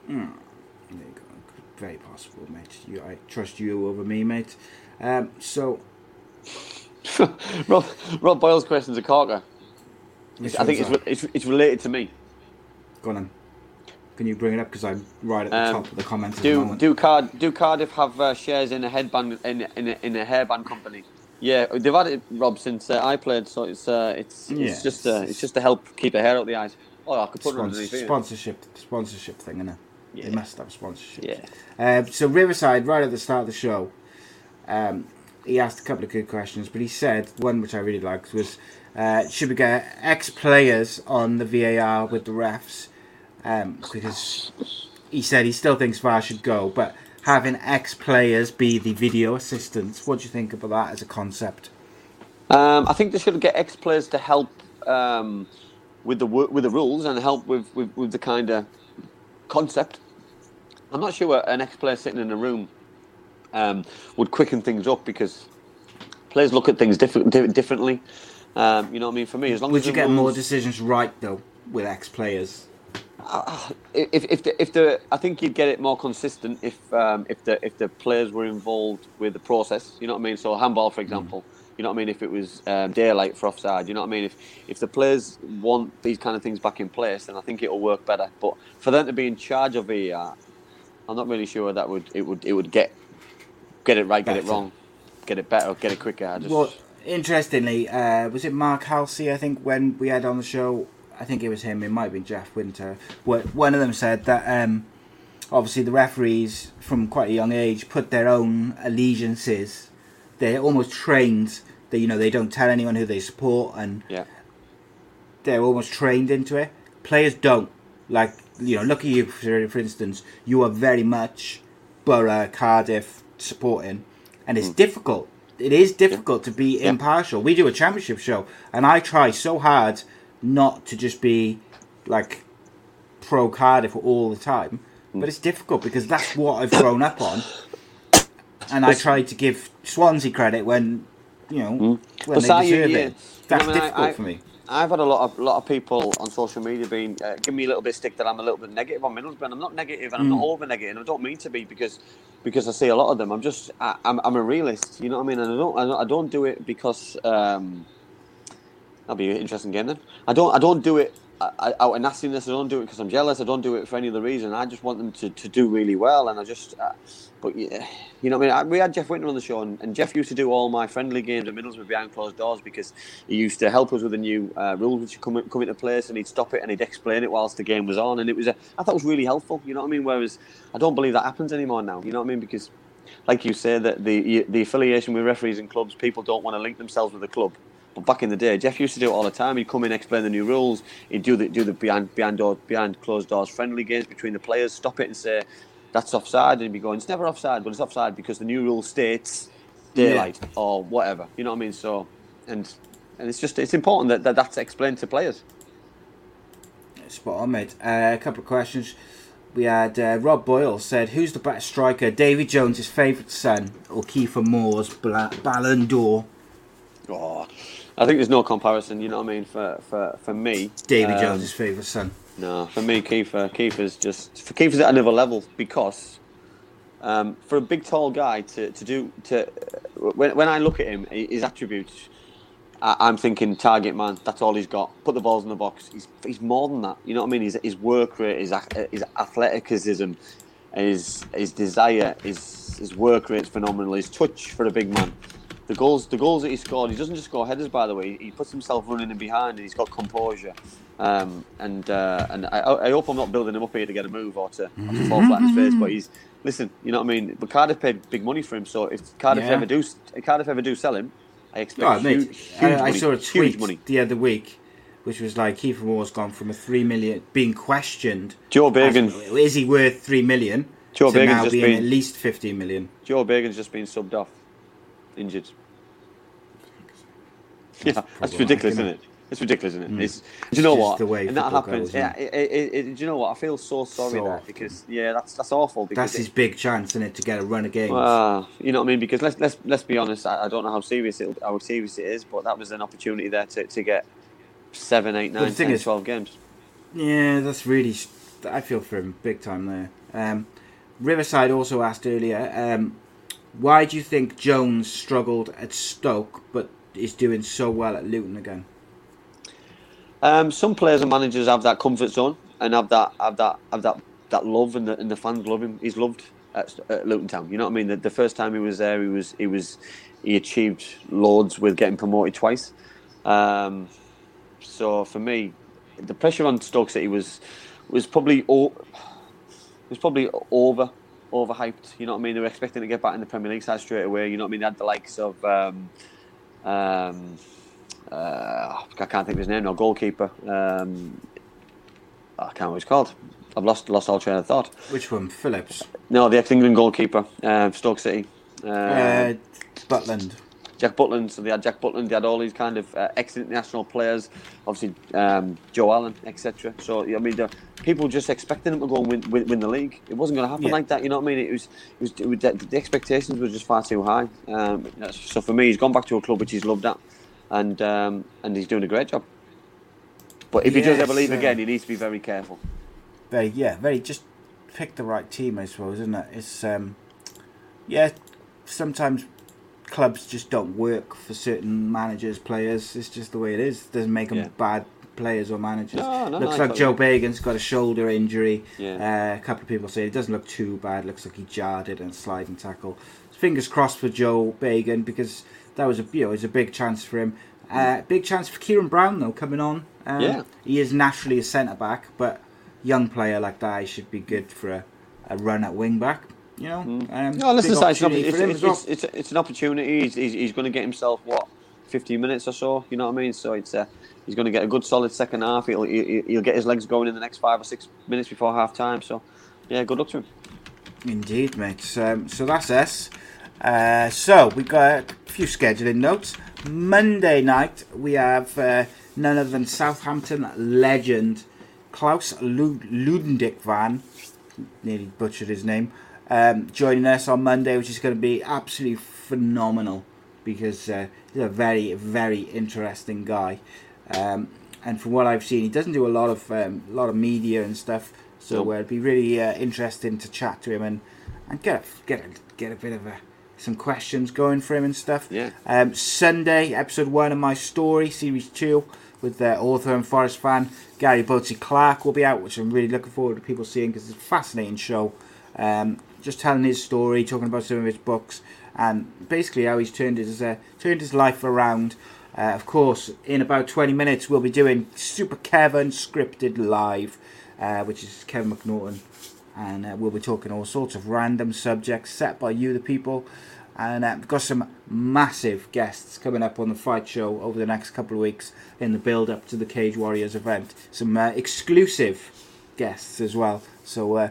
There you go. Very possible, mate. You, I trust you over me, mate. Um, so, Rob, Rob Boyle's question's a corker. which I think it's, re- it's it's related to me. Go on then. Can you bring it up? Because I'm right at the Um, top of the comments the Do moment. do Card do Cardiff have uh, shares in a headband in in a, in a hairband company? Yeah, they've had it, Rob, since uh, I played. So it's uh, it's Yeah, it's just uh, it's- just to help keep the hair out the eyes. Oh, I could put Spons- here. sponsorship, sponsorship thing, innit? They Yeah. must have sponsorship. Yeah. Uh, so Riverside, right at the start of the show, um, he asked a couple of good questions, but he said one which I really liked was, uh, should we get ex-players on the VAR with the refs? Um, because he said he still thinks VAR should go, but having ex-players be the video assistants, what do you think about that as a concept? Um, I think they should get ex players to help um, with the with the rules and help with, with, with the kind of concept. I'm not sure an ex player sitting in a room um, would quicken things up because players look at things different, di- differently. Um, you know what I mean? For me, as long Would as you get more decisions right though with ex-players? if if the, if the I think you'd get it more consistent if um, if the if the players were involved with the process. You know what I mean? So handball, for example. You know what I mean? If it was um, daylight for offside, you know what I mean? If if the players want these kind of things back in place, then I think it'll work better. But for them to be in charge of VAR, I'm not really sure that would it would it would get get it right, get it wrong, get it better, get it quicker. I just Well, interestingly, uh, was it Mark Halsey? I think when we had on the show, I think it was him. It might have been Jeff Winter. One of them said that um, obviously the referees from quite a young age put their own allegiances. They're almost trained. That you know they don't tell anyone who they support, and yeah. they're almost trained into it. Players don't. Like you know, look at you for, for instance. You are very much Boro, Cardiff supporting, and it's difficult. It is difficult to be Yeah. impartial. We do a championship show, and I try so hard not to just be like pro Cardiff all the time. But it's difficult because that's what I've grown up on, and I try to give Swansea credit when you know when But they deserve you- it. That's I mean, difficult I- for me. I've had a lot of lot of people on social media being uh, giving me a little bit of stick that I'm a little bit negative on Middlesbrough. I'm not negative, and I'm not over negative. And I don't mean to be because because I see a lot of them. I'm just I, I'm I'm a realist. You know what I mean? And I don't I don't, I don't do it because um, that'll be an interesting game then. I don't I don't do it uh, out of nastiness. I don't do it because I'm jealous. I don't do it for any other reason. I just want them to, to do really well. And I just, uh, but yeah, you know, what I mean, I, we had Jeff Winter on the show, and, and Jeff used to do all my friendly games at Middlesbrough behind closed doors because he used to help us with the new uh, rules which come come into place, and he'd stop it and he'd explain it whilst the game was on, and it was a, I thought it was really helpful. You know what I mean? Whereas I don't believe that happens anymore now. You know what I mean? Because like you say, that the the affiliation with referees and clubs, people don't want to link themselves with the club. But back in the day, Jeff used to do it all the time. He'd come in, explain the new rules. He'd do the do the behind behind door, behind closed doors friendly games between the players. Stop it and say that's offside, and he'd be going, it's never offside, but it's offside because the new rule states daylight or whatever. You know what I mean? So, and and it's just it's important that, that that's explained to players. Spot on, mate. Uh, a couple of questions. We had uh, Rob Boyle said, "Who's the best striker, Davy Jones' favourite son, or Kieffer Moore's Ballon d'Or?" Oh, I think there's no comparison. You know what I mean? For for for me, Davy um, Jones' favourite son. No, for me, Kieffer, Kieffer's just for Kieffer's at another level because um, for a big tall guy to, to do to when, when I look at him, his attributes, I, I'm thinking target man. That's all he's got. Put the balls in the box. He's he's more than that. You know what I mean? His his work rate, his his athleticism, his his desire, his his work rate's phenomenal. His touch for a big man. The goals, the goals that he scored, he doesn't just score headers. By the way, he puts himself running in behind, and he's got composure. Um, and uh, and I, I hope I'm not building him up here to get a move or to, or to fall flat in his face. But he's listen, you know what I mean. But Cardiff paid big money for him, so if Cardiff Yeah. ever do if Cardiff ever do sell him, I expect Oh, mate, huge, huge I, I saw a tweet money. the other week, which was like Kieffer Moore's gone from a three million being questioned. Joel Bagan, as, is he worth three million? Joe to Bagan's now just being been- at least fifteen million. Joel Bagan's just been subbed off, injured. Yeah, that's ridiculous, isn't it? it? It's ridiculous, isn't it? It's, do you know what? the way and that happens. goes, yeah, it, it, it, do you know what? I feel so sorry So there because yeah, that's that's awful. That's his big chance, isn't it, to get a run of games? Uh, you know what I mean? Because let's let's let's be honest. I, I don't know how serious it how serious it is, but that was an opportunity there to, to get seven, eight, nine, thing 10, is- 12 games. Yeah, that's really. I feel for him big time there. Um, Riverside also asked earlier, um, why do you think Jones struggled at Stoke but is doing so well at Luton again? Um, some players and managers have that comfort zone and have that have that have that that love, and the, and the fans love him. He's loved at, at Luton Town. You know what I mean? The, the first time he was there, he was he was he achieved loads with getting promoted twice. Um, so for me, the pressure on Stoke City was was probably o- was probably over overhyped. You know what I mean? They were expecting to get back in the Premier League side straight away. You know what I mean? They had the likes of. Um, um, uh, I can't think of his name now. Goalkeeper. Um, I can't remember what he's called. I've lost lost all train of thought. Which one? Phillips? No, the ex-England goalkeeper, uh, Stoke City. Uh, Uh, Butland. Jack Butland. So they had Jack Butland. They had all these kind of uh, ex-international players. Obviously, um, Joe Allen, etc. So I mean, the, people just expecting him to go and win, win, win the league. It wasn't going to happen Yeah. like that. You know what I mean? It was. It was, it was the, the expectations were just far too high. Um, so for me, he's gone back to a club which he's loved at, and um, and he's doing a great job. But if he does ever leave uh, again, he needs to be very careful. Very, yeah, very. Just pick the right team, I suppose, isn't it? It's um, yeah. Sometimes clubs just don't work for certain managers, players. It's just the way it is. It doesn't make them Yeah. bad players or managers. No, no, looks no, like Joel Bagan's got a shoulder injury. Yeah. Uh, a couple of people say it doesn't look too bad. Looks like he jarred it and sliding tackle. Fingers crossed for Joel Bagan because that was a you know was a big chance for him. Uh, big chance for Ciaron Brown though coming on. Um, Yeah. He is naturally a centre back, but young player like that he should be good for a, a run at wing back. You know. Um, Mm. No, listen, big Si, it's, an, opportunity it's, it's, well. it's, it's, it's an opportunity. He's, he's, he's going to get himself what, 15 minutes or so. You know what I mean? So it's uh, he's going to get a good solid second half. He'll, he'll he'll get his legs going in the next five or six minutes before half time. So yeah, good luck to him. Indeed, mate. Um, so that's us. Uh, so we got a few scheduling notes. Monday night we have uh, none other than Southampton legend Claus Lu- Ludendick van, nearly butchered his name, um, joining us on Monday, which is going to be absolutely phenomenal because uh, he's a very, very interesting guy. Um, and from what I've seen, he doesn't do a lot of um, a lot of media and stuff. So No. uh, it'd be really uh, interesting to chat to him and, and get a, get a, get a bit of a, some questions going for him and stuff. Yeah. Um, Sunday, episode one of my story, series two, with the author and Forest fan Gary Boatsy Clark will be out, which I'm really looking forward to people seeing because it's a fascinating show. Um, just telling his story, talking about some of his books, and basically how he's turned his uh, turned his life around. Uh, of course, in about 20 minutes, we'll be doing Super Kevin scripted live, uh, which is Kevin McNaughton and uh, we'll be talking all sorts of random subjects set by you, the people. And uh, we've got some massive guests coming up on the fight show over the next couple of weeks in the build up to the Cage Warriors event. Some uh, exclusive guests as well. So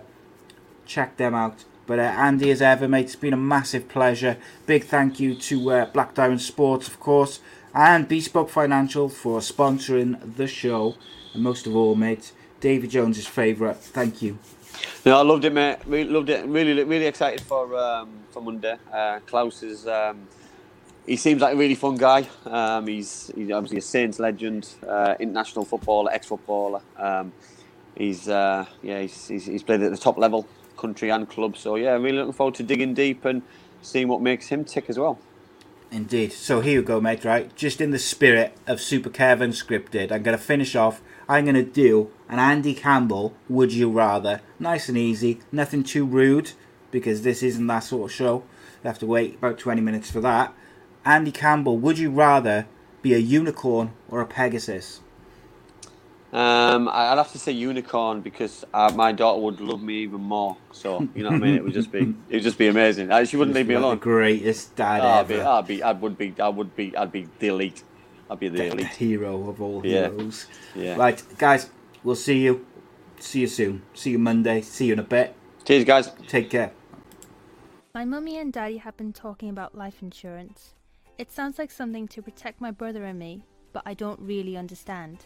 check them out. But uh, Andy, as ever, mate, it's been a massive pleasure. Big thank you to uh, Black Diamond Sports, of course, and Bespoke Financial for sponsoring the show. And most of all, mate, David Jones's favourite. Thank you. No, I loved it, mate. Really loved it. Really, really excited for um, for Monday. Uh, Claus is. Um, he seems like a really fun guy. Um, he's he's obviously a Saints legend, uh, international footballer, ex-footballer. Um, he's uh, yeah, he's, he's he's played at the top level, country and club. So yeah, really looking forward to digging deep and seeing what makes him tick as well. Indeed. So here you go, mate, right? Just in the spirit of Super Kevin scripted, I'm going to finish off. I'm going to do an Andy Campbell, Would You Rather. Nice and easy. Nothing too rude, because this isn't that sort of show. You have to wait about 20 minutes for that. Andy Campbell, would you rather be a unicorn or a Pegasus? Um, I- I'd have to say unicorn because uh, my daughter would love me even more. So you know what I mean. It would just be it would just be amazing. Uh, she wouldn't leave me alone. The greatest dad Oh, I'd be, ever. I'd be, I would be, I would be, I'd be the elite. I'd be the the elite. hero of all Yeah. heroes. Yeah. Right, guys, we'll see you. See you soon. See you Monday. See you in a bit. Cheers, guys. Take care. My mummy and daddy have been talking about life insurance. It sounds like something to protect my brother and me, but I don't really understand.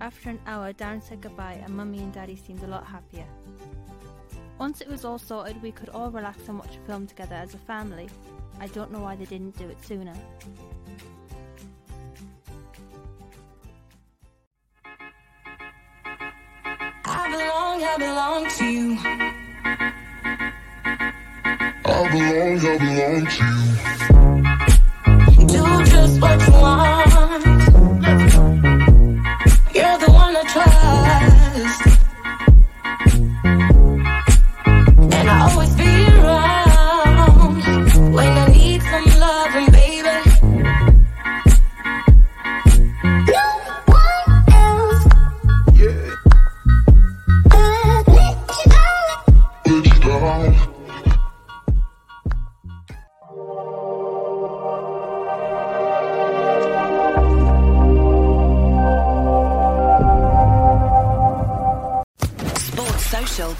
After an hour, Darren said goodbye, and mummy and daddy seemed a lot happier. Once it was all sorted, we could all relax and watch a film together as a family. I don't know why they didn't do it sooner. I belong, I belong to you. I belong, I belong to you. Do just what you want. And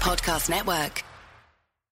Podcast Network.